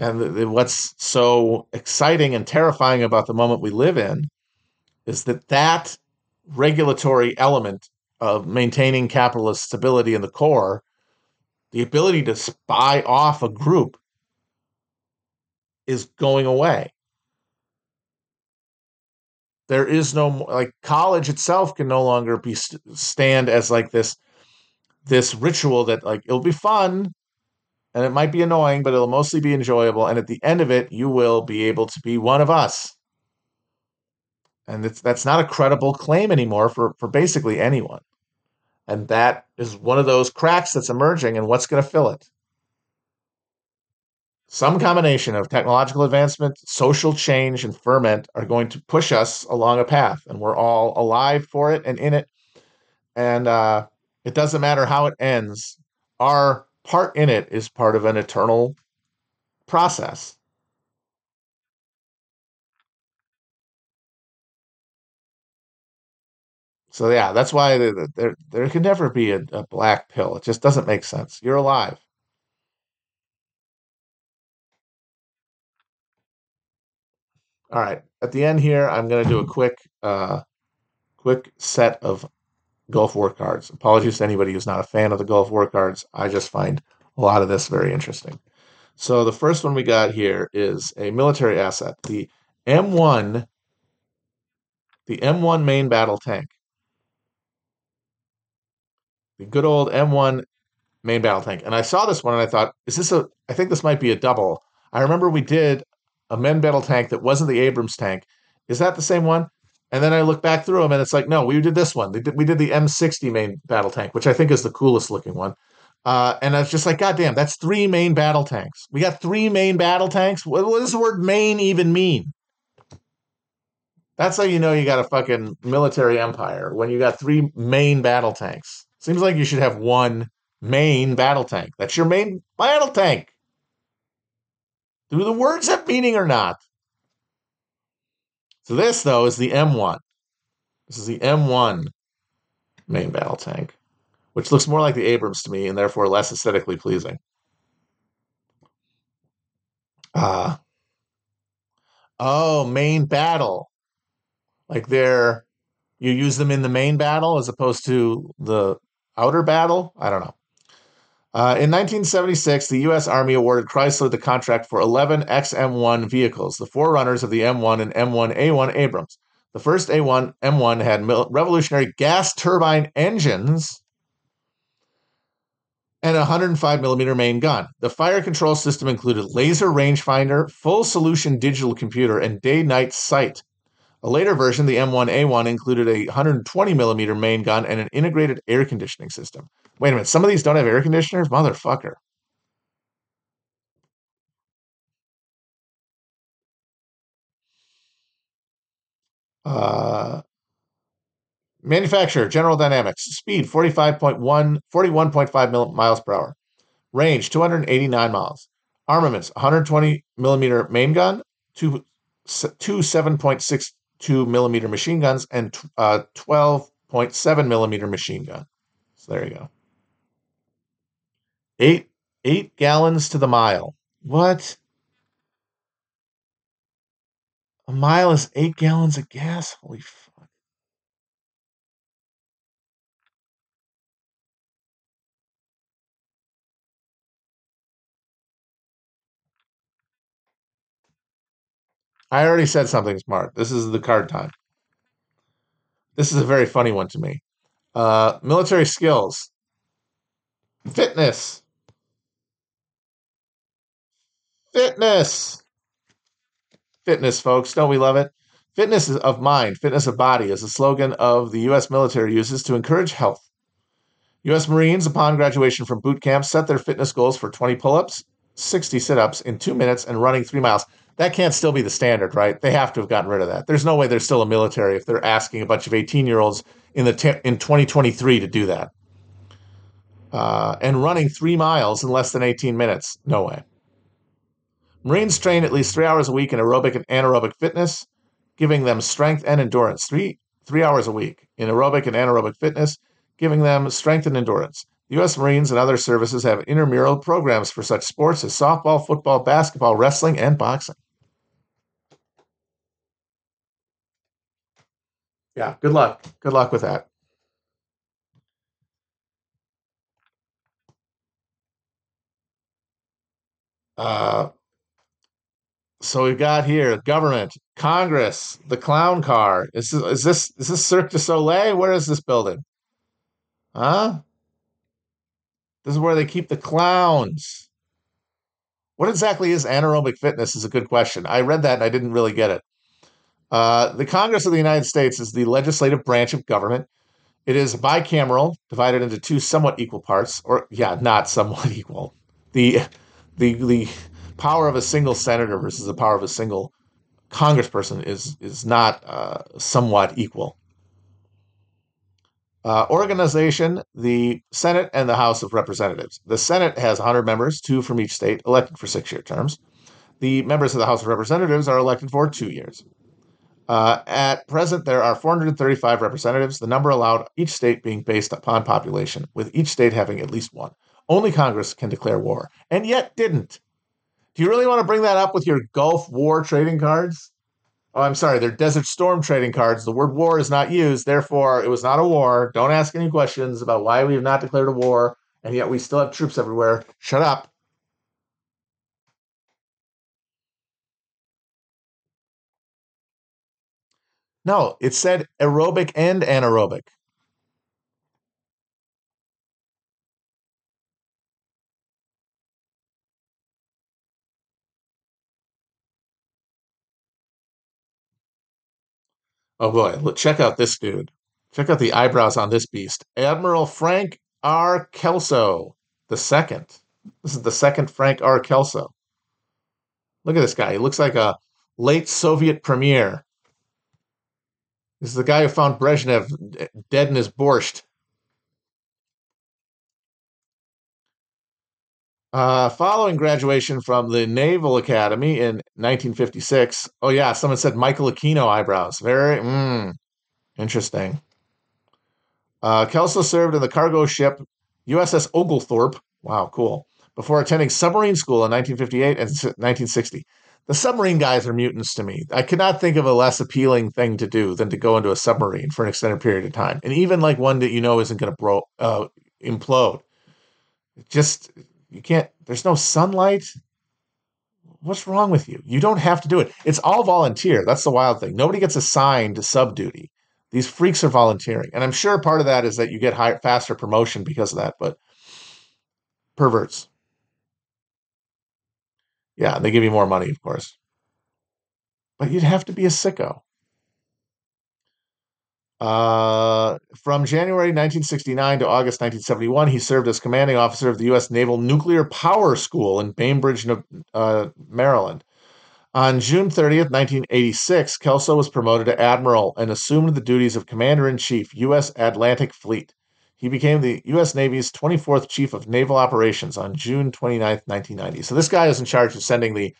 Speaker 1: And the, the, what's so exciting and terrifying about the moment we live in is that that regulatory element of maintaining capitalist stability in the core the ability to spy off a group is going away. There is no like college itself can no longer be stand as like this this ritual that like it'll be fun and it might be annoying but it'll mostly be enjoyable and at the end of it you will be able to be one of us. And it's that's not a credible claim anymore for for basically anyone. And that is one of those cracks that's emerging, and what's going to fill it? Some combination of technological advancement, social change, and ferment are going to push us along a path, and we're all alive for it and in it. And uh, it doesn't matter how it ends, our part in it is part of an eternal process. So yeah, that's why there there, there can never be a, a black pill. It just doesn't make sense. You're alive. All right. At the end here, I'm going to do a quick, uh, quick set of Gulf War cards. Apologies to anybody who's not a fan of the Gulf War cards. I just find a lot of this very interesting. So the first one we got here is a military asset, the M1, the M1 main battle tank the good old M1 main battle tank. And I saw this one and I thought, is this a? I think this might be a double. I remember we did a main battle tank that wasn't the Abrams tank. Is that the same one? And then I look back through them and it's like, no, we did this one. We did the M60 main battle tank, which I think is the coolest looking one. Uh, and I was just like, God damn, that's three main battle tanks. We got three main battle tanks. What, what does the word main even mean? That's how you know you got a fucking military empire when you got three main battle tanks. Seems like you should have one main battle tank. That's your main battle tank. Do the words have meaning or not? So this though is the M1. This is the M1 main battle tank, which looks more like the Abrams to me and therefore less aesthetically pleasing. Uh oh, main battle. Like they're you use them in the main battle as opposed to the outer battle? I don't know. Uh, in 1976, the U.S. Army awarded Chrysler the contract for 11 XM1 vehicles, the forerunners of the M1 and M1A1 Abrams. The first A1 M1 had revolutionary gas turbine engines and a 105 millimeter main gun. The fire control system included laser rangefinder, full solution digital computer, and day-night sight. A later version, the M1A1, included a 120 millimeter main gun and an integrated air conditioning system. Wait a minute, some of these don't have air conditioners? Motherfucker. Uh, manufacturer, General Dynamics. Speed, 45.1, 41.5 miles per hour. Range, 289 miles. Armaments, 120 millimeter main gun, two, two 7.6 two millimeter machine guns and uh, 12.7 millimeter machine gun. So there you go. Eight eight gallons to the mile. What? A mile is eight gallons of gas. Holy fuck! I already said something smart. This is the card time. This is a very funny one to me. Uh, military skills, fitness, Fitness. Fitness, folks. Don't we love it? Fitness of mind, fitness of body is a slogan of the U.S. military uses to encourage health. U.S. Marines, upon graduation from boot camp, set their fitness goals for 20 pull ups, 60 sit ups in two minutes, and running three miles. That can't still be the standard, right? They have to have gotten rid of that. There's no way they're still a military if they're asking a bunch of 18 year olds in the in 2023 to do that. Uh, and running three miles in less than 18 minutes. No way. Marines train at least three hours a week in aerobic and anaerobic fitness, giving them strength and endurance. Three three hours a week in aerobic and anaerobic fitness, giving them strength and endurance. The U.S. Marines and other services have intramural programs for such sports as softball, football, basketball, wrestling, and boxing. Yeah, good luck. Good luck with that. Uh, so we've got here government, Congress, the clown car. Is this is this is this Cirque du Soleil? Where is this building? Huh? This is where they keep the clowns. What exactly is anaerobic fitness? Is a good question. I read that and I didn't really get it. Uh, the Congress of the United States is the legislative branch of government. It is bicameral, divided into two somewhat equal parts, or yeah, not somewhat (laughs) equal. The the the power of a single senator versus the power of a single congressperson is is not uh, somewhat equal. Uh, organization, the Senate and the House of Representatives. The Senate has 100 members, two from each state, elected for six year terms. The members of the House of Representatives are elected for two years. Uh, at present, there are 435 representatives, the number allowed each state being based upon population, with each state having at least one. Only Congress can declare war, and yet didn't. Do you really want to bring that up with your Gulf War trading cards? Oh, I'm sorry, they're Desert Storm trading cards. The word war is not used, therefore, it was not a war. Don't ask any questions about why we have not declared a war, and yet we still have troops everywhere. Shut up. No, it said aerobic and anaerobic. Oh boy, look, check out this dude. Check out the eyebrows on this beast. Admiral Frank R. Kelso, the second. This is the second Frank R. Kelso. Look at this guy. He looks like a late Soviet premier. This is the guy who found Brezhnev dead in his borscht. Uh, following graduation from the Naval Academy in 1956. Oh, yeah, someone said Michael Aquino eyebrows. Very mm, interesting. Uh, Kelso served in the cargo ship USS Oglethorpe. Wow, cool. Before attending submarine school in 1958 and 1960. The submarine guys are mutants to me. I could not think of a less appealing thing to do than to go into a submarine for an extended period of time, and even like one that you know isn't going to uh, implode. Just you can't, there's no sunlight. What's wrong with you? You don't have to do it. It's all volunteer. That's the wild thing. Nobody gets assigned to sub duty. These freaks are volunteering. And I'm sure part of that is that you get higher, faster promotion because of that, but perverts. Yeah, they give you more money, of course. But you'd have to be a sicko. Uh, from January 1969 to August 1971, he served as commanding officer of the U.S. Naval Nuclear Power School in Bainbridge, uh, Maryland. On June 30th, 1986, Kelso was promoted to admiral and assumed the duties of commander in chief, U.S. Atlantic Fleet. He became the U.S. Navy's 24th chief of naval operations on June 29th, 1990. So this guy is in charge of sending the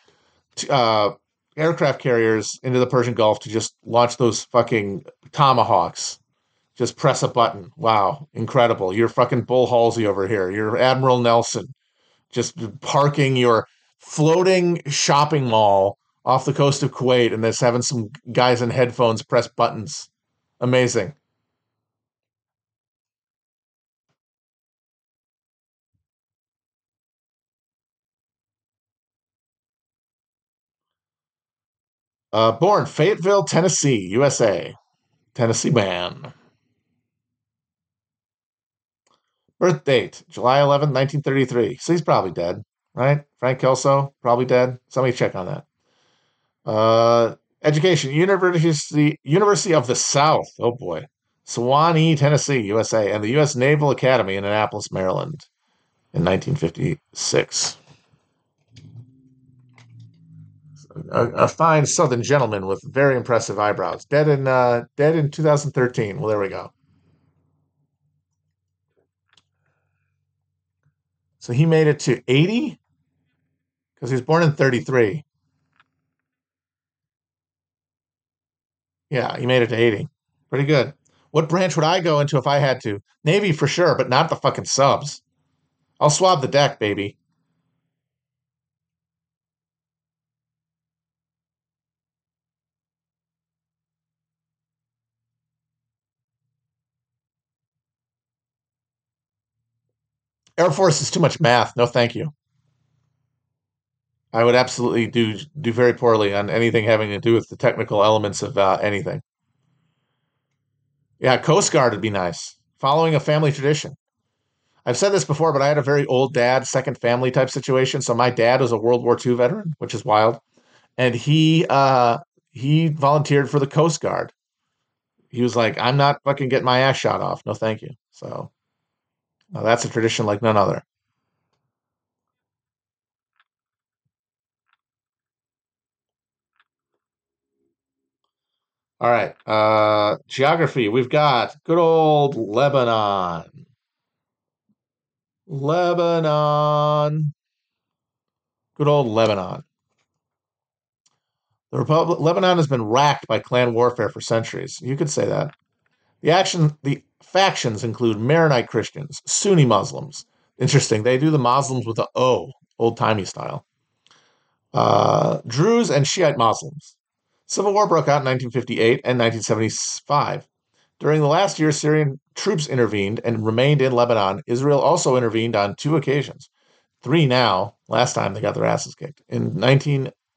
Speaker 1: uh, aircraft carriers into the Persian Gulf to just launch those fucking tomahawks. Just press a button. Wow, incredible. You're fucking Bull Halsey over here. You're Admiral Nelson. Just parking your floating shopping mall off the coast of Kuwait and just having some guys in headphones press buttons. Amazing. Uh, born Fayetteville, Tennessee, USA. Tennessee man. Birth date, July 11, 1933. So he's probably dead. right? Frank Kelso, probably dead. Somebody check on that. Uh, education, University University of the South. Oh boy, Sewanee, Tennessee, USA, and the U.S. Naval Academy in Annapolis, Maryland, in 1956. A, a, fine Southern gentleman with very impressive eyebrows. Dead in uh, dead in 2013. Well, there we go. So he made it to 80 because he was born in 33. Yeah, he made it to 80. Pretty good. What branch would I go into if I had to? Navy for sure, but not the fucking subs. I'll swab the deck, baby. Air Force is too much math. No, thank you. I would absolutely do do very poorly on anything having to do with the technical elements of uh, anything. Yeah, Coast Guard would be nice. Following a family tradition. I've said this before, but I had a very old dad, second family type situation. So my dad was a World War II veteran, which is wild, and he uh, he volunteered for the Coast Guard. He was like, "I'm not fucking getting my ass shot off. No, thank you." So now that's a tradition like none other. All right. Uh, geography. We've got good old Lebanon. Lebanon. Good old Lebanon. The Republic, Lebanon has been racked by clan warfare for centuries. You could say that. The action, the factions include Maronite Christians, Sunni Muslims. Interesting. They do the Muslims with the O, old timey style. Uh, Druze and Shiite Muslims. Civil war broke out in 1958 and 1975. During the last year, Syrian troops intervened and remained in Lebanon. Israel also intervened on two occasions. Three now. Last time they got their asses kicked. In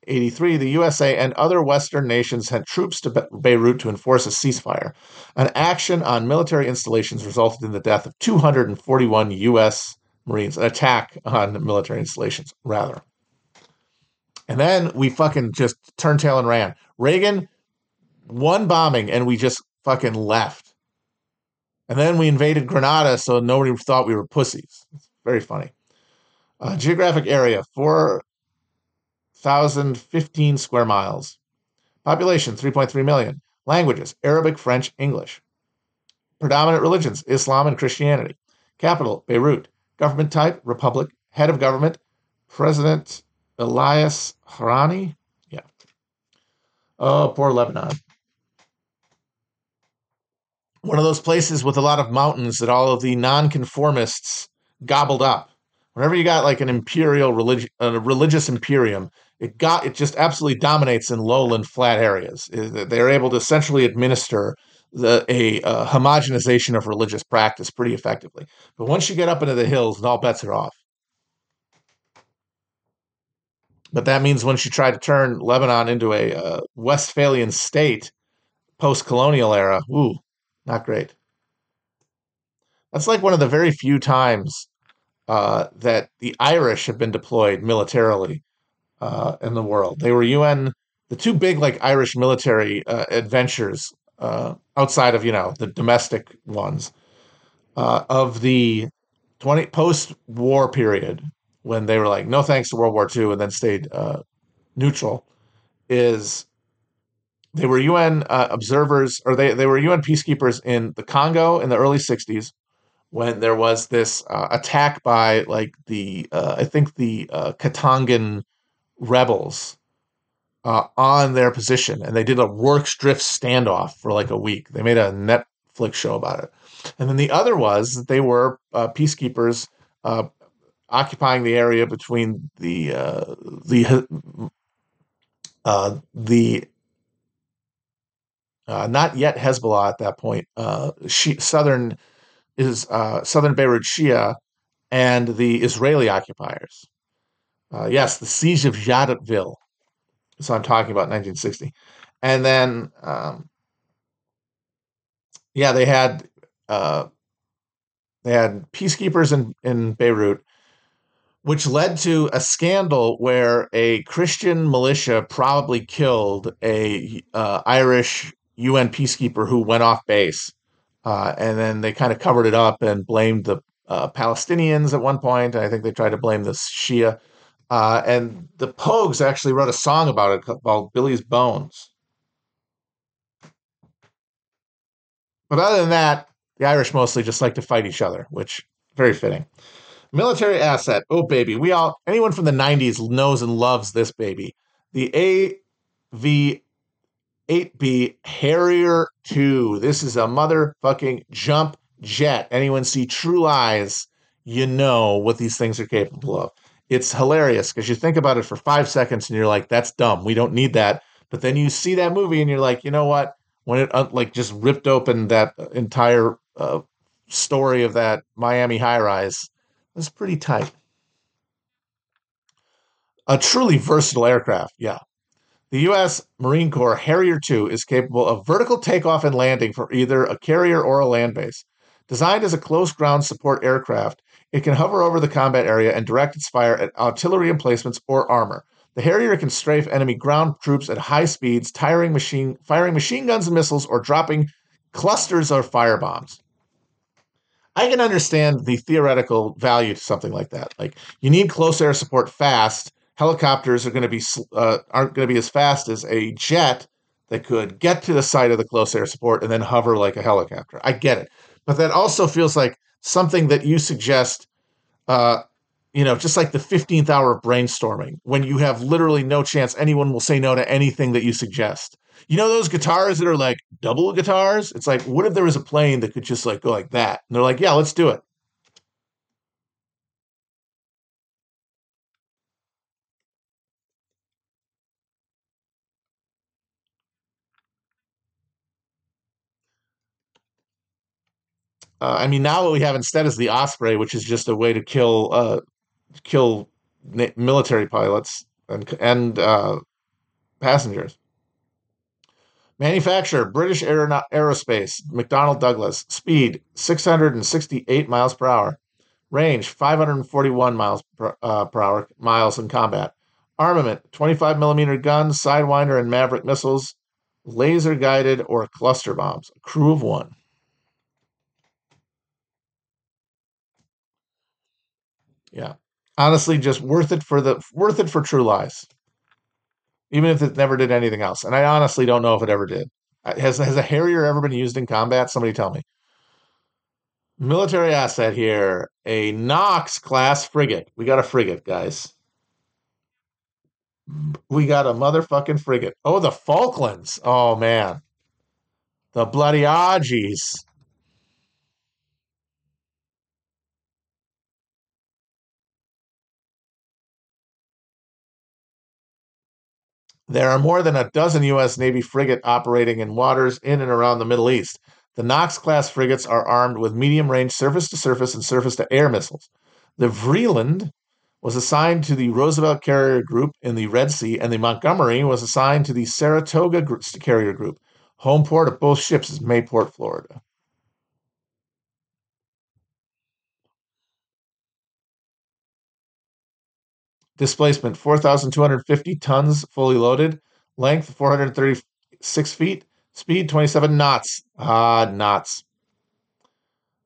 Speaker 1: 1983, the USA and other Western nations sent troops to Beirut to enforce a ceasefire. An action on military installations resulted in the death of 241 U.S. Marines. An attack on military installations, rather. And then we fucking just turned tail and ran. Reagan, one bombing, and we just fucking left. And then we invaded Grenada, so nobody thought we were pussies. It's very funny. Uh, geographic area 4,015 square miles. Population 3.3 million. Languages Arabic, French, English. Predominant religions Islam and Christianity. Capital Beirut. Government type Republic. Head of government President Elias Harani. Yeah. Oh, poor Lebanon. One of those places with a lot of mountains that all of the nonconformists gobbled up. Whenever you got like an imperial religion, a religious imperium, it got it just absolutely dominates in lowland flat areas. They're able to essentially administer the, a, homogenization of religious practice pretty effectively. But once you get up into the hills, all bets are off. But that means once you try to turn Lebanon into a uh, Westphalian state post colonial era, ooh, not great. That's like one of the very few times uh, that the Irish have been deployed militarily uh, in the world. They were UN, the two big like Irish military uh, adventures uh, outside of you know the domestic ones uh, of the 20 post war period when they were like, no thanks to World War II, and then stayed uh, neutral, is they were UN uh, observers, or they, they were UN peacekeepers in the Congo in the early 60s when there was this uh, attack by, like, the, uh, I think the uh, Katangan rebels uh, on their position. And they did a work drift standoff for like a week. They made a Netflix show about it. And then the other was that they were peacekeepers occupying the area between the uh, the uh, the uh, not yet Hezbollah at that point. Uh, southern is uh, southern Beirut Shia and the Israeli occupiers. Uh, yes, the siege of Jadotville. So I'm talking about 1960, and then um, yeah, they had uh, they had peacekeepers in in Beirut which led to a scandal where a Christian militia probably killed a uh, Irish UN peacekeeper who went off base, uh, and then they kind of covered it up and blamed the uh, Palestinians at one point. I think they tried to blame the Shia, uh, and the Pogues actually wrote a song about it called "Billy's Bones." But other than that, the Irish mostly just like to fight each other, which very fitting. Military asset. Oh baby, we all anyone from the 90s knows and loves this baby. The AV 8B Harrier 2. This is a motherfucking jump jet. Anyone see True Lies, you know what these things are capable of. It's hilarious because you think about it for five seconds and you're like, that's dumb. We don't need that. But then you see that movie and you're like, you know what? When it uh, like just ripped open that entire uh, story of that Miami high rise, was pretty tight. A truly versatile aircraft, yeah. The U.S. Marine Corps Harrier II is capable of vertical takeoff and landing for either a carrier or a land base. Designed as a close ground support aircraft, it can hover over the combat area and direct its fire at artillery emplacements or armor. The Harrier can strafe enemy ground troops at high speeds, machine, firing machine guns and missiles, or dropping clusters of firebombs. I can understand the theoretical value to something like that. Like you need close air support fast. Helicopters are going to be uh, aren't going to be as fast as a jet that could get to the site of the close air support and then hover like a helicopter. I get it, but that also feels like something that you suggest. Uh, you know, just like the 15th hour of brainstorming, when you have literally no chance anyone will say no to anything that you suggest. You know those guitars that are like double guitars? It's like, what if there was a plane that could just like go like that? And they're like, yeah, let's do it. Uh, I mean, now what we have instead is the Osprey, which is just a way to kill uh, kill military pilots and and uh, passengers. Manufacturer British Aerospace, McDonnell Douglas. Speed 668 miles per hour. Range 541 miles per, uh, per hour miles in combat. Armament 25 millimeter guns, Sidewinder, and Maverick missiles, laser guided or cluster bombs. A crew of one. Yeah. Honestly, just worth it for the worth it for True Lies even if it never did anything else. And I honestly don't know if it ever did. Has has a Harrier ever been used in combat? Somebody tell me. Military asset here, a Knox class frigate. We got a frigate, guys. We got a motherfucking frigate. Oh, the Falklands. Oh man. The bloody Argies. There are more than a dozen U.S. Navy frigate operating in waters in and around the Middle East. The Knox class frigates are armed with medium range surface to surface and surface to air missiles. The Vreeland was assigned to the Roosevelt Carrier Group in the Red Sea, and the Montgomery was assigned to the Saratoga Carrier Group. Home port of both ships is Mayport, Florida. Displacement 4,250 tons fully loaded. Length 436 feet. Speed 27 knots. Ah, knots.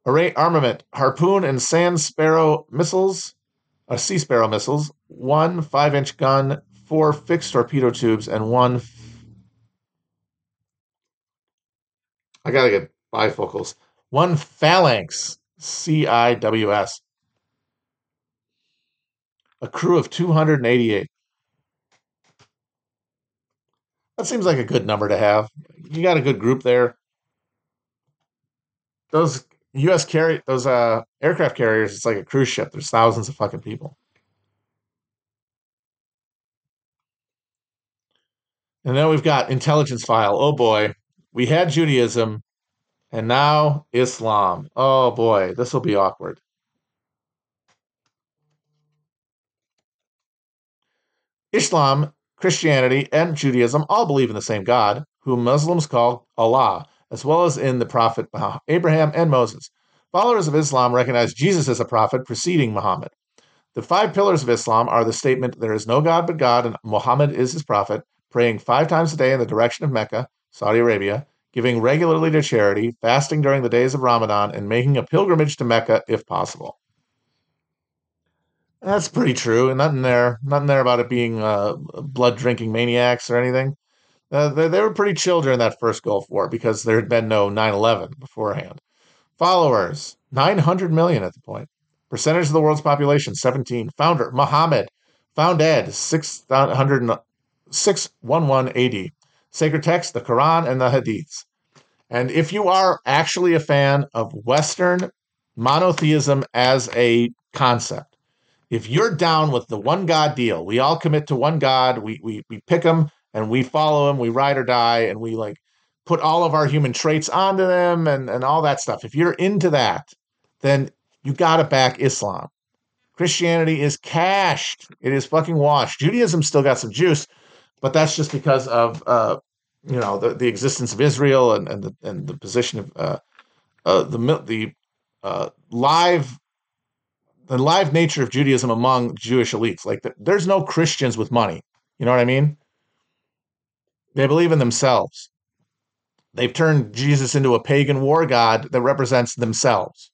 Speaker 1: Array armament Harpoon and Sand Sparrow missiles, uh, Sea Sparrow missiles, one 5 inch gun, four fixed torpedo tubes, and one. F- I gotta get bifocals. One phalanx, C I W S a crew of 288. That seems like a good number to have. You got a good group there. Those U.S. carry those uh, aircraft carriers. It's like a cruise ship. There's thousands of fucking people. And then we've got intelligence file. Oh boy, we had Judaism, and now Islam. Oh boy, this will be awkward. Islam, Christianity, and Judaism all believe in the same God, whom Muslims call Allah, as well as in the prophet Abraham and Moses. Followers of Islam recognize Jesus as a prophet preceding Muhammad. The five pillars of Islam are the statement, There is no God but God, and Muhammad is his prophet, praying five times a day in the direction of Mecca, Saudi Arabia, giving regularly to charity, fasting during the days of Ramadan, and making a pilgrimage to Mecca if possible. That's pretty true. And nothing there, nothing there about it being uh, blood drinking maniacs or anything. Uh, they, they were pretty chill during that first Gulf War because there had been no 9 11 beforehand. Followers, 900 million at the point. Percentage of the world's population, 17. Founder, Muhammad. Founded, 600, 611 AD. Sacred text, the Quran and the Hadiths. And if you are actually a fan of Western monotheism as a concept, if you're down with the one God deal, we all commit to one God, we, we, we pick him and we follow him, we ride or die, and we like put all of our human traits onto them and, and all that stuff. If you're into that, then you got to back Islam. Christianity is cashed. It is fucking washed. Judaism still got some juice, but that's just because of uh, you know the, the existence of Israel and and the, and the position of uh, uh, the the uh, live the live nature of Judaism among Jewish elites. Like the, there's no Christians with money. You know what I mean? They believe in themselves. They've turned Jesus into a pagan war god that represents themselves.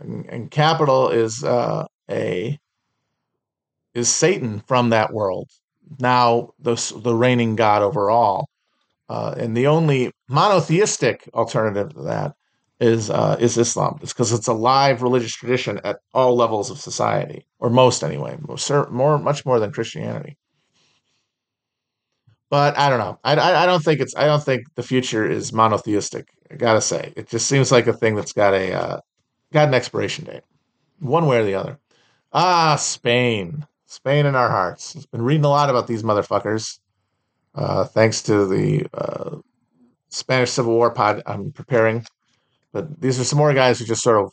Speaker 1: And, and capital is uh, a is Satan from that world. Now the the reigning god over all, uh, and the only monotheistic alternative to that is uh, is Islam. It's because it's a live religious tradition at all levels of society, or most anyway, more, much more than Christianity. But I don't know. I, I, I don't think it's. I don't think the future is monotheistic. I gotta say, it just seems like a thing that's got a uh, got an expiration date, one way or the other. Ah, Spain, Spain in our hearts. I've been reading a lot about these motherfuckers. Uh, thanks to the uh, Spanish Civil War pod I'm preparing. But these are some more guys who just sort of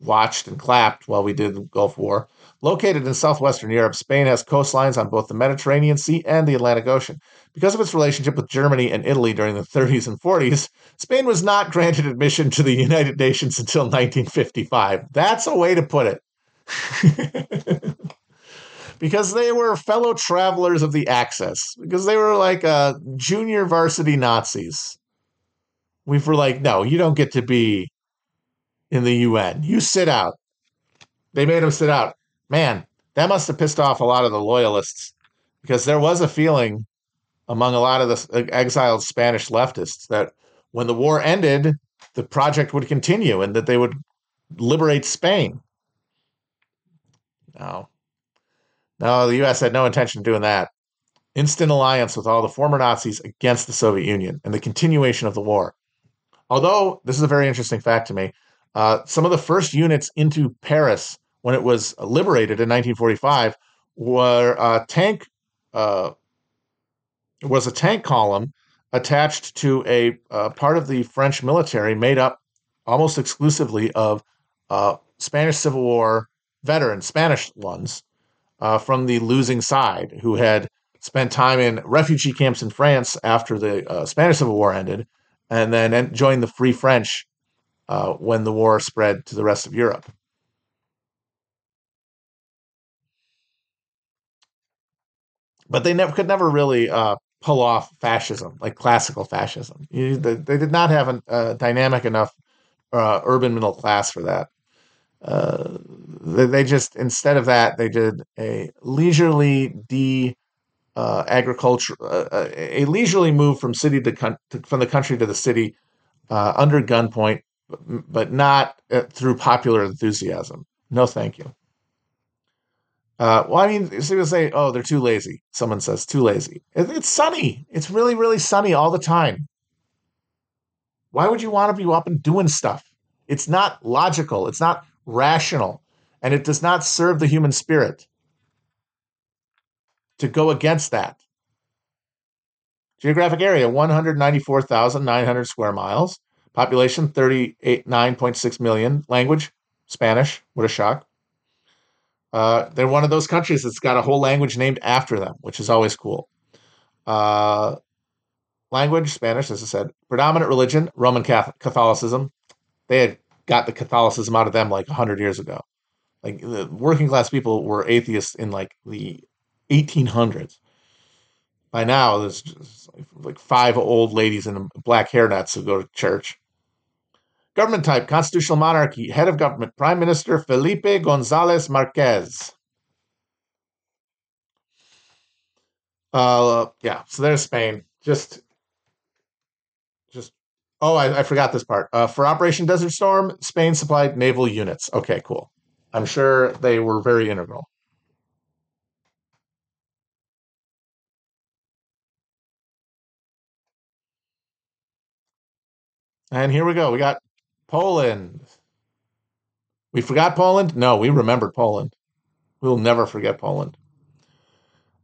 Speaker 1: watched and clapped while we did the Gulf War. Located in southwestern Europe, Spain has coastlines on both the Mediterranean Sea and the Atlantic Ocean. Because of its relationship with Germany and Italy during the 30s and 40s, Spain was not granted admission to the United Nations until 1955. That's a way to put it. (laughs) because they were fellow travelers of the Axis, because they were like uh, junior varsity Nazis. We were like, no, you don't get to be in the UN. You sit out. They made them sit out man, that must have pissed off a lot of the loyalists because there was a feeling among a lot of the uh, exiled Spanish leftists that when the war ended, the project would continue and that they would liberate Spain. No. No, the US had no intention of doing that. Instant alliance with all the former Nazis against the Soviet Union and the continuation of the war. Although, this is a very interesting fact to me, uh, some of the first units into Paris when it was liberated in 1945 were a tank uh, was a tank column attached to a uh, part of the French military made up almost exclusively of uh, Spanish Civil War veterans, Spanish ones uh, from the losing side who had spent time in refugee camps in France after the uh, Spanish Civil War ended, and then joined the Free French uh, when the war spread to the rest of Europe. but they never could never really uh, pull off fascism like classical fascism. You, they, they, did not have a, a dynamic enough uh, urban middle class for that. Uh, they, they, just instead of that they did a leisurely de uh, agriculture uh, uh, a leisurely move from city to, con- to, from the country to the city under gunpoint, but, not through popular enthusiasm. No, thank you. Uh, well, I mean, people say, "Oh, they're too lazy." Someone says, "Too lazy." It's sunny. It's really, really sunny all the time. Why would you want to be up and doing stuff? It's not logical. It's not rational, and it does not serve the human spirit to go against that. Geographic area: one hundred ninety-four thousand nine hundred square miles. Population: thirty-eight nine point six million. Language: Spanish. What a shock. Uh, they're one of those countries that's got a whole language named after them, which is always cool. Uh, language, Spanish, as I said. Predominant religion, Roman Catholicism. They had got the Catholicism out of them like 100 years ago. Like the working class people were atheists in like the 1800s. By now, there's like five old ladies in black hairnets who go to church. Government type, constitutional monarchy, head of government, Prime Minister Felipe Gonzalez Marquez. Uh, yeah, so there's Spain. Just, just, oh, I, I forgot this part. Uh, for Operation Desert Storm, Spain supplied naval units. Okay, cool. I'm sure they were very integral. And here we go. We got Poland. We forgot Poland? No, we remembered Poland. We'll never forget Poland.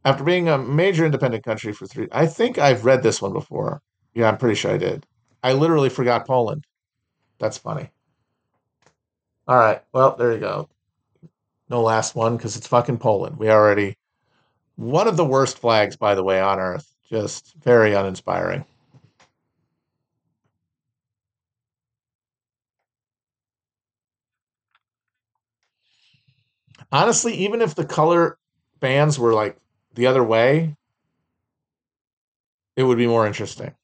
Speaker 1: After being a major independent country for three, I think I've read this one before. Yeah, I'm pretty sure I did. I literally forgot Poland. That's funny. All right. Well, there you go. No last one because it's fucking Poland. We already. One of the worst flags, by the way, on earth. Just very uninspiring. Honestly, even if the color bands were like the other way, it would be more interesting.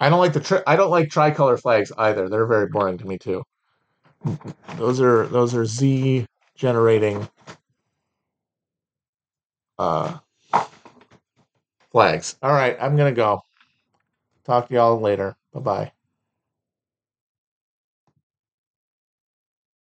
Speaker 1: I don't like the tri- I don't like tricolor flags either. They're very boring to me too. Those are those are Z generating uh flags. All right, I'm gonna go. Talk to y'all later. Bye bye.